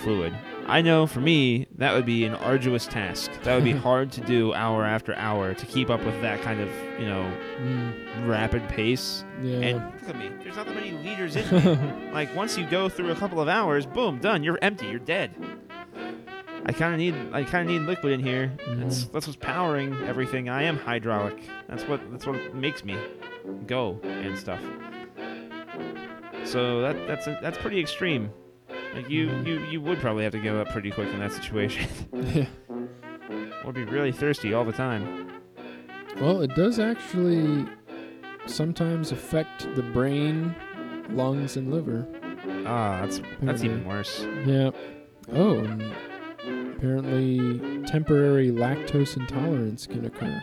Speaker 2: fluid? I know for me, that would be an arduous task. That would be hard to do hour after hour to keep up with that kind of, you know,
Speaker 1: Mm,
Speaker 2: rapid pace.
Speaker 1: yeah.
Speaker 2: And look at me, there's not that many liters in me. like, once you go through a couple of hours, boom, done. You're empty. You're dead. I kind of need, I kind of need liquid in here. That's
Speaker 1: Mhm.
Speaker 2: that's what's powering everything. I am hydraulic. That's what that's what makes me go and stuff. So that that's that's pretty extreme. Like you you you would probably have to give up pretty quick in that situation,
Speaker 1: yeah.
Speaker 2: or be really thirsty all the time.
Speaker 1: Well, it does actually sometimes affect the brain, lungs, and liver.
Speaker 2: Ah, that's that's
Speaker 1: Apparently.
Speaker 2: even worse.
Speaker 1: Yeah. Oh, and apparently temporary lactose intolerance can occur.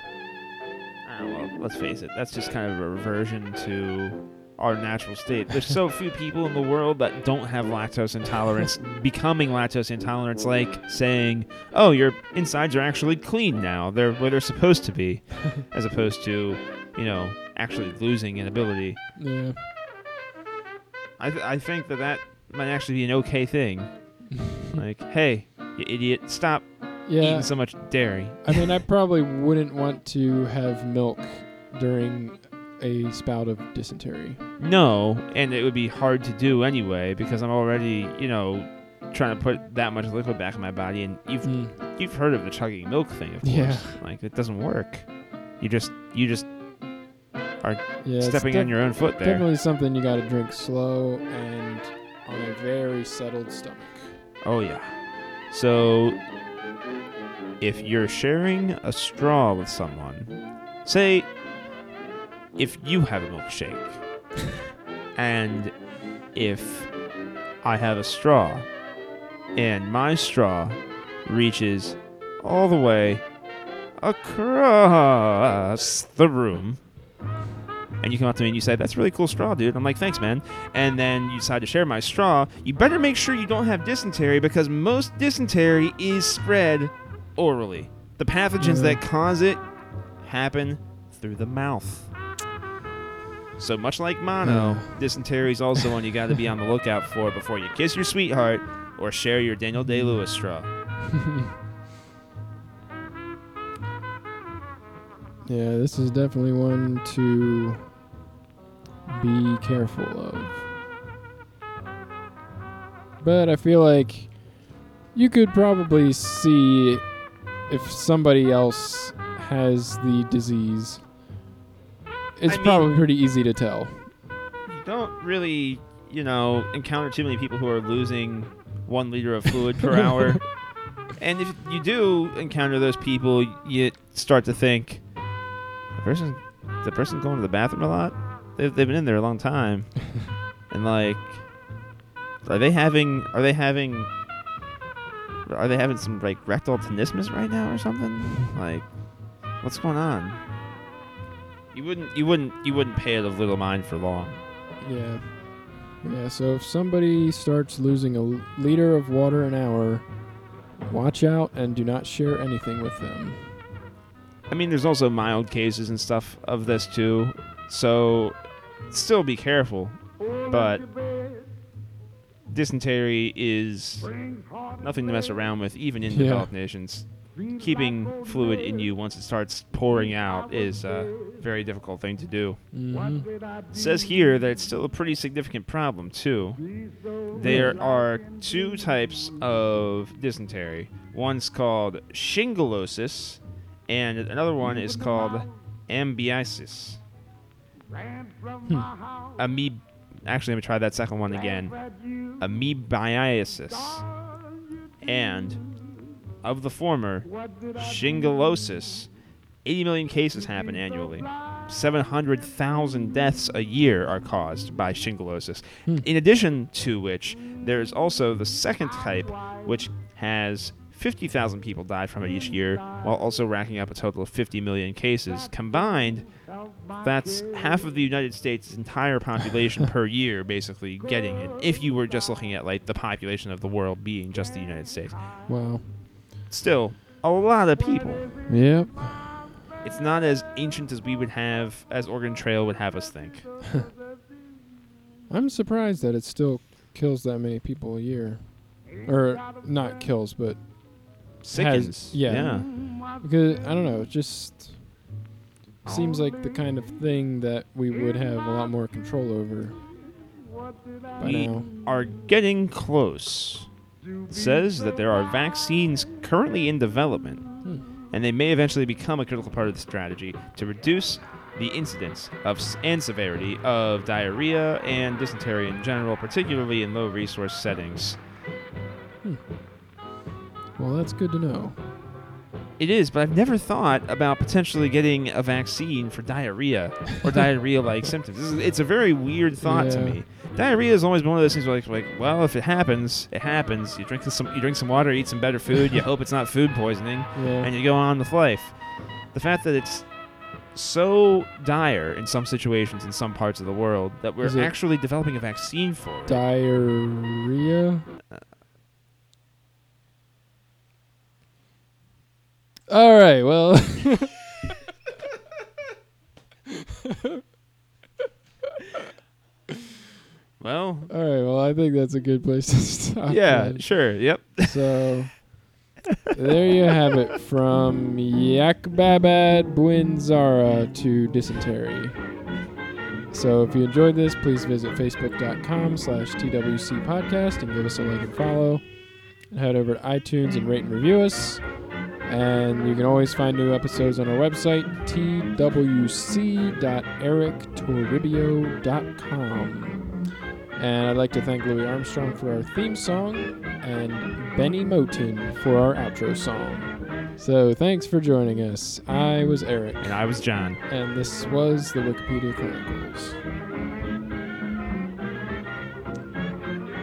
Speaker 2: Ah, well, let's face it. That's just kind of a reversion to our natural state. There's so few people in the world that don't have lactose intolerance. Becoming lactose intolerant like saying, "Oh, your insides are actually clean now. They're where they're supposed to be," as opposed to, you know, actually losing an ability.
Speaker 1: Yeah.
Speaker 2: I th- I think that that might actually be an okay thing. Like, hey, you idiot, stop
Speaker 1: yeah.
Speaker 2: eating so much dairy.
Speaker 1: I mean, I probably wouldn't want to have milk during a spout of dysentery.
Speaker 2: No, and it would be hard to do anyway because I'm already, you know, trying to put that much liquid back in my body. And you've
Speaker 1: Mm.
Speaker 2: you've heard of the chugging milk thing, of course.
Speaker 1: Yeah.
Speaker 2: Like it doesn't work. You just you just
Speaker 1: Yeah,
Speaker 2: stepping
Speaker 1: def-
Speaker 2: on your own foot there.
Speaker 1: Definitely something you got to drink slow and on a very settled stomach.
Speaker 2: Oh yeah. So if you're sharing a straw with someone, say if you have a milkshake and if I have a straw and my straw reaches all the way across the room and you come up to me and you say, "That's a really cool straw, dude." I'm like, "Thanks, man." And then you decide to share my straw. You better make sure you don't have dysentery because most dysentery is spread orally. The pathogens
Speaker 1: Yeah.
Speaker 2: that mm. cause it happen through the mouth. So much like mono, dysentery is also one you got to be on the lookout for before you kiss your sweetheart or share your Daniel Day Lewis straw.
Speaker 1: yeah, this is definitely one to be careful of. But I feel like you could probably see if somebody else has the disease. It's
Speaker 2: I mean-
Speaker 1: probably pretty easy to tell.
Speaker 2: You don't really, you know, encounter too many people who are losing one liter of fluid per hour. And if you do encounter those people, you start to think, the person, the person going to the bathroom a lot. They've, they've been in there a long time, and like, are they having are they having Are they having some like rectal tenesmus right now or something? Like, what's going on? You wouldn't, you wouldn't, you wouldn't pay it of little mind for long.
Speaker 1: Yeah. Yeah, so if somebody starts losing a liter of water an hour, watch out and do not share anything with them.
Speaker 2: I mean, there's also mild cases and stuff of this too, so still be careful. But dysentery is nothing to mess around with, even in
Speaker 1: Yeah.
Speaker 2: developed nations. Keeping fluid in you once it starts pouring out is a very difficult thing to do.
Speaker 1: hmm
Speaker 2: It says here that it's still a pretty significant problem too. There are two types of dysentery. One's called shigellosis, and another one is called ambiasis. Amoeb. Actually, let me try that second one again. Amoebiasis. And of the former, shigellosis, 80 million cases happen annually. 700,000 deaths a year are caused by shigellosis.
Speaker 1: Hmm.
Speaker 2: In addition to which, there is also the second type, which has 50,000 people die from it each year, while also racking up a total of 50 million cases. Combined, that's half of the United States' entire population per year, basically getting it. If you were just looking at like the population of the world being just the United States,
Speaker 1: Wow.
Speaker 2: Still a lot of people.
Speaker 1: Yep.
Speaker 2: It's not as ancient as we would have, as Oregon Trail would have us think.
Speaker 1: I'm surprised that it still kills that many people a year. Or not kills, but
Speaker 2: Sickens.
Speaker 1: yeah.
Speaker 2: yeah.
Speaker 1: because I don't know, it just seems like the kind of thing that we would have a lot more control over by
Speaker 2: We
Speaker 1: now.
Speaker 2: are getting close. Says that there are vaccines currently in development,
Speaker 1: Hmm.
Speaker 2: and they may eventually become a critical part of the strategy to reduce the incidence of and severity of diarrhea and dysentery in general, particularly in low resource settings.
Speaker 1: Well, that's good to know.
Speaker 2: It is, but I've never thought about potentially getting a vaccine for diarrhea or diarrhea-like symptoms. Is, it's a very weird thought to me. Diarrhea is always been one of those things where like, like, well, if it happens, it happens. You drink some, you drink some water, eat some better food. You hope it's not food poisoning,
Speaker 1: Yeah.
Speaker 2: and you go on with life. The fact that it's so dire in some situations in some parts of the world that we're actually developing a vaccine for it.
Speaker 1: Diarrhea. Uh. All right. Well,
Speaker 2: well,
Speaker 1: all right. Well, I think that's a good place to stop.
Speaker 2: yeah, sure, yep.
Speaker 1: So there you have it from Yakbabad Buinzara to dysentery. So if you enjoyed this, please visit facebook.com slash TWC podcast and give us a like and follow. And head over to iTunes and rate and review us. And you can always find new episodes on our website, twc.erictoribio.com. And I'd like to thank Louis Armstrong for our theme song and Bennie Moten for our outro song. So thanks for joining us. I was Eric,
Speaker 2: And I was John.
Speaker 1: and this was the Wikipedia Chronicles.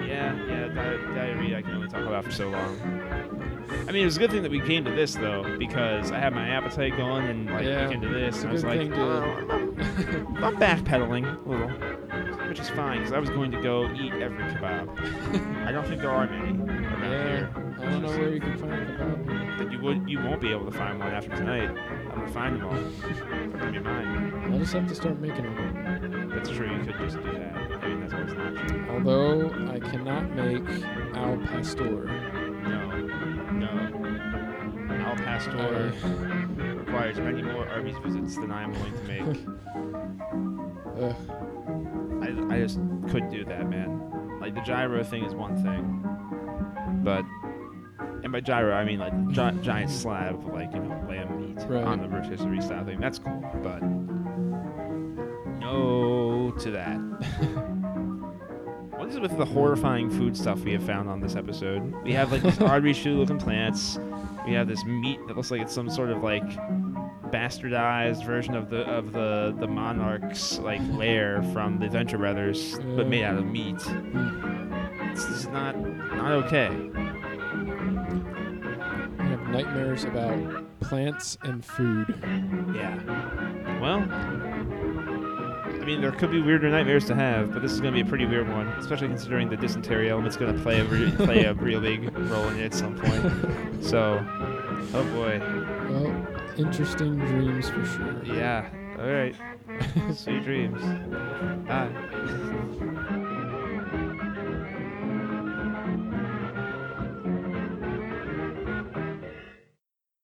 Speaker 2: Yeah, yeah, di- diarrhea I can only talk about for so long. I mean, it was a good thing that we came to this though, because I had my appetite going and like
Speaker 1: Yeah,
Speaker 2: looking to this, and I was like,
Speaker 1: to-
Speaker 2: "Oh, I'm, I'm backpedaling a little, which is fine because I was going to go eat every kebab. I don't think there are many around
Speaker 1: Yeah,
Speaker 2: here.
Speaker 1: I don't know where you can find a kebab.
Speaker 2: But you would, you won't be able to find one after tonight. I'm gonna find them all. They're gonna be mine.
Speaker 1: I'll just have to start making them.
Speaker 2: That's true. You could just do that. I mean, that's always an option.
Speaker 1: Although I cannot make al pastor.
Speaker 2: No, no. Al Pastor.
Speaker 1: I,
Speaker 2: requires many more Arby's visits than I am willing to make.
Speaker 1: ugh,
Speaker 2: I, just couldn't do that, man. Like the gyro thing is one thing, but and by gyro I mean like gi- giant slab of like you know lamb meat
Speaker 1: Right.
Speaker 2: on the rotisserie style thing. That's cool, but no to that. What is it with the horrifying food stuff we have found on this episode? We have like these shoe looking plants. We have this meat that looks like it's some sort of like bastardized version of the of the the monarch's like lair from the Venture Brothers, but made out of meat. It's just not not okay.
Speaker 1: I have nightmares about plants and food.
Speaker 2: Yeah. Well, I mean, there could be weirder nightmares to have, but this is going to be a pretty weird one, especially considering the dysentery element's going to play a re- play a real big role in it at some point. So, oh boy,
Speaker 1: Well, interesting dreams for sure.
Speaker 2: Yeah. All right. Sweet dreams. Bye.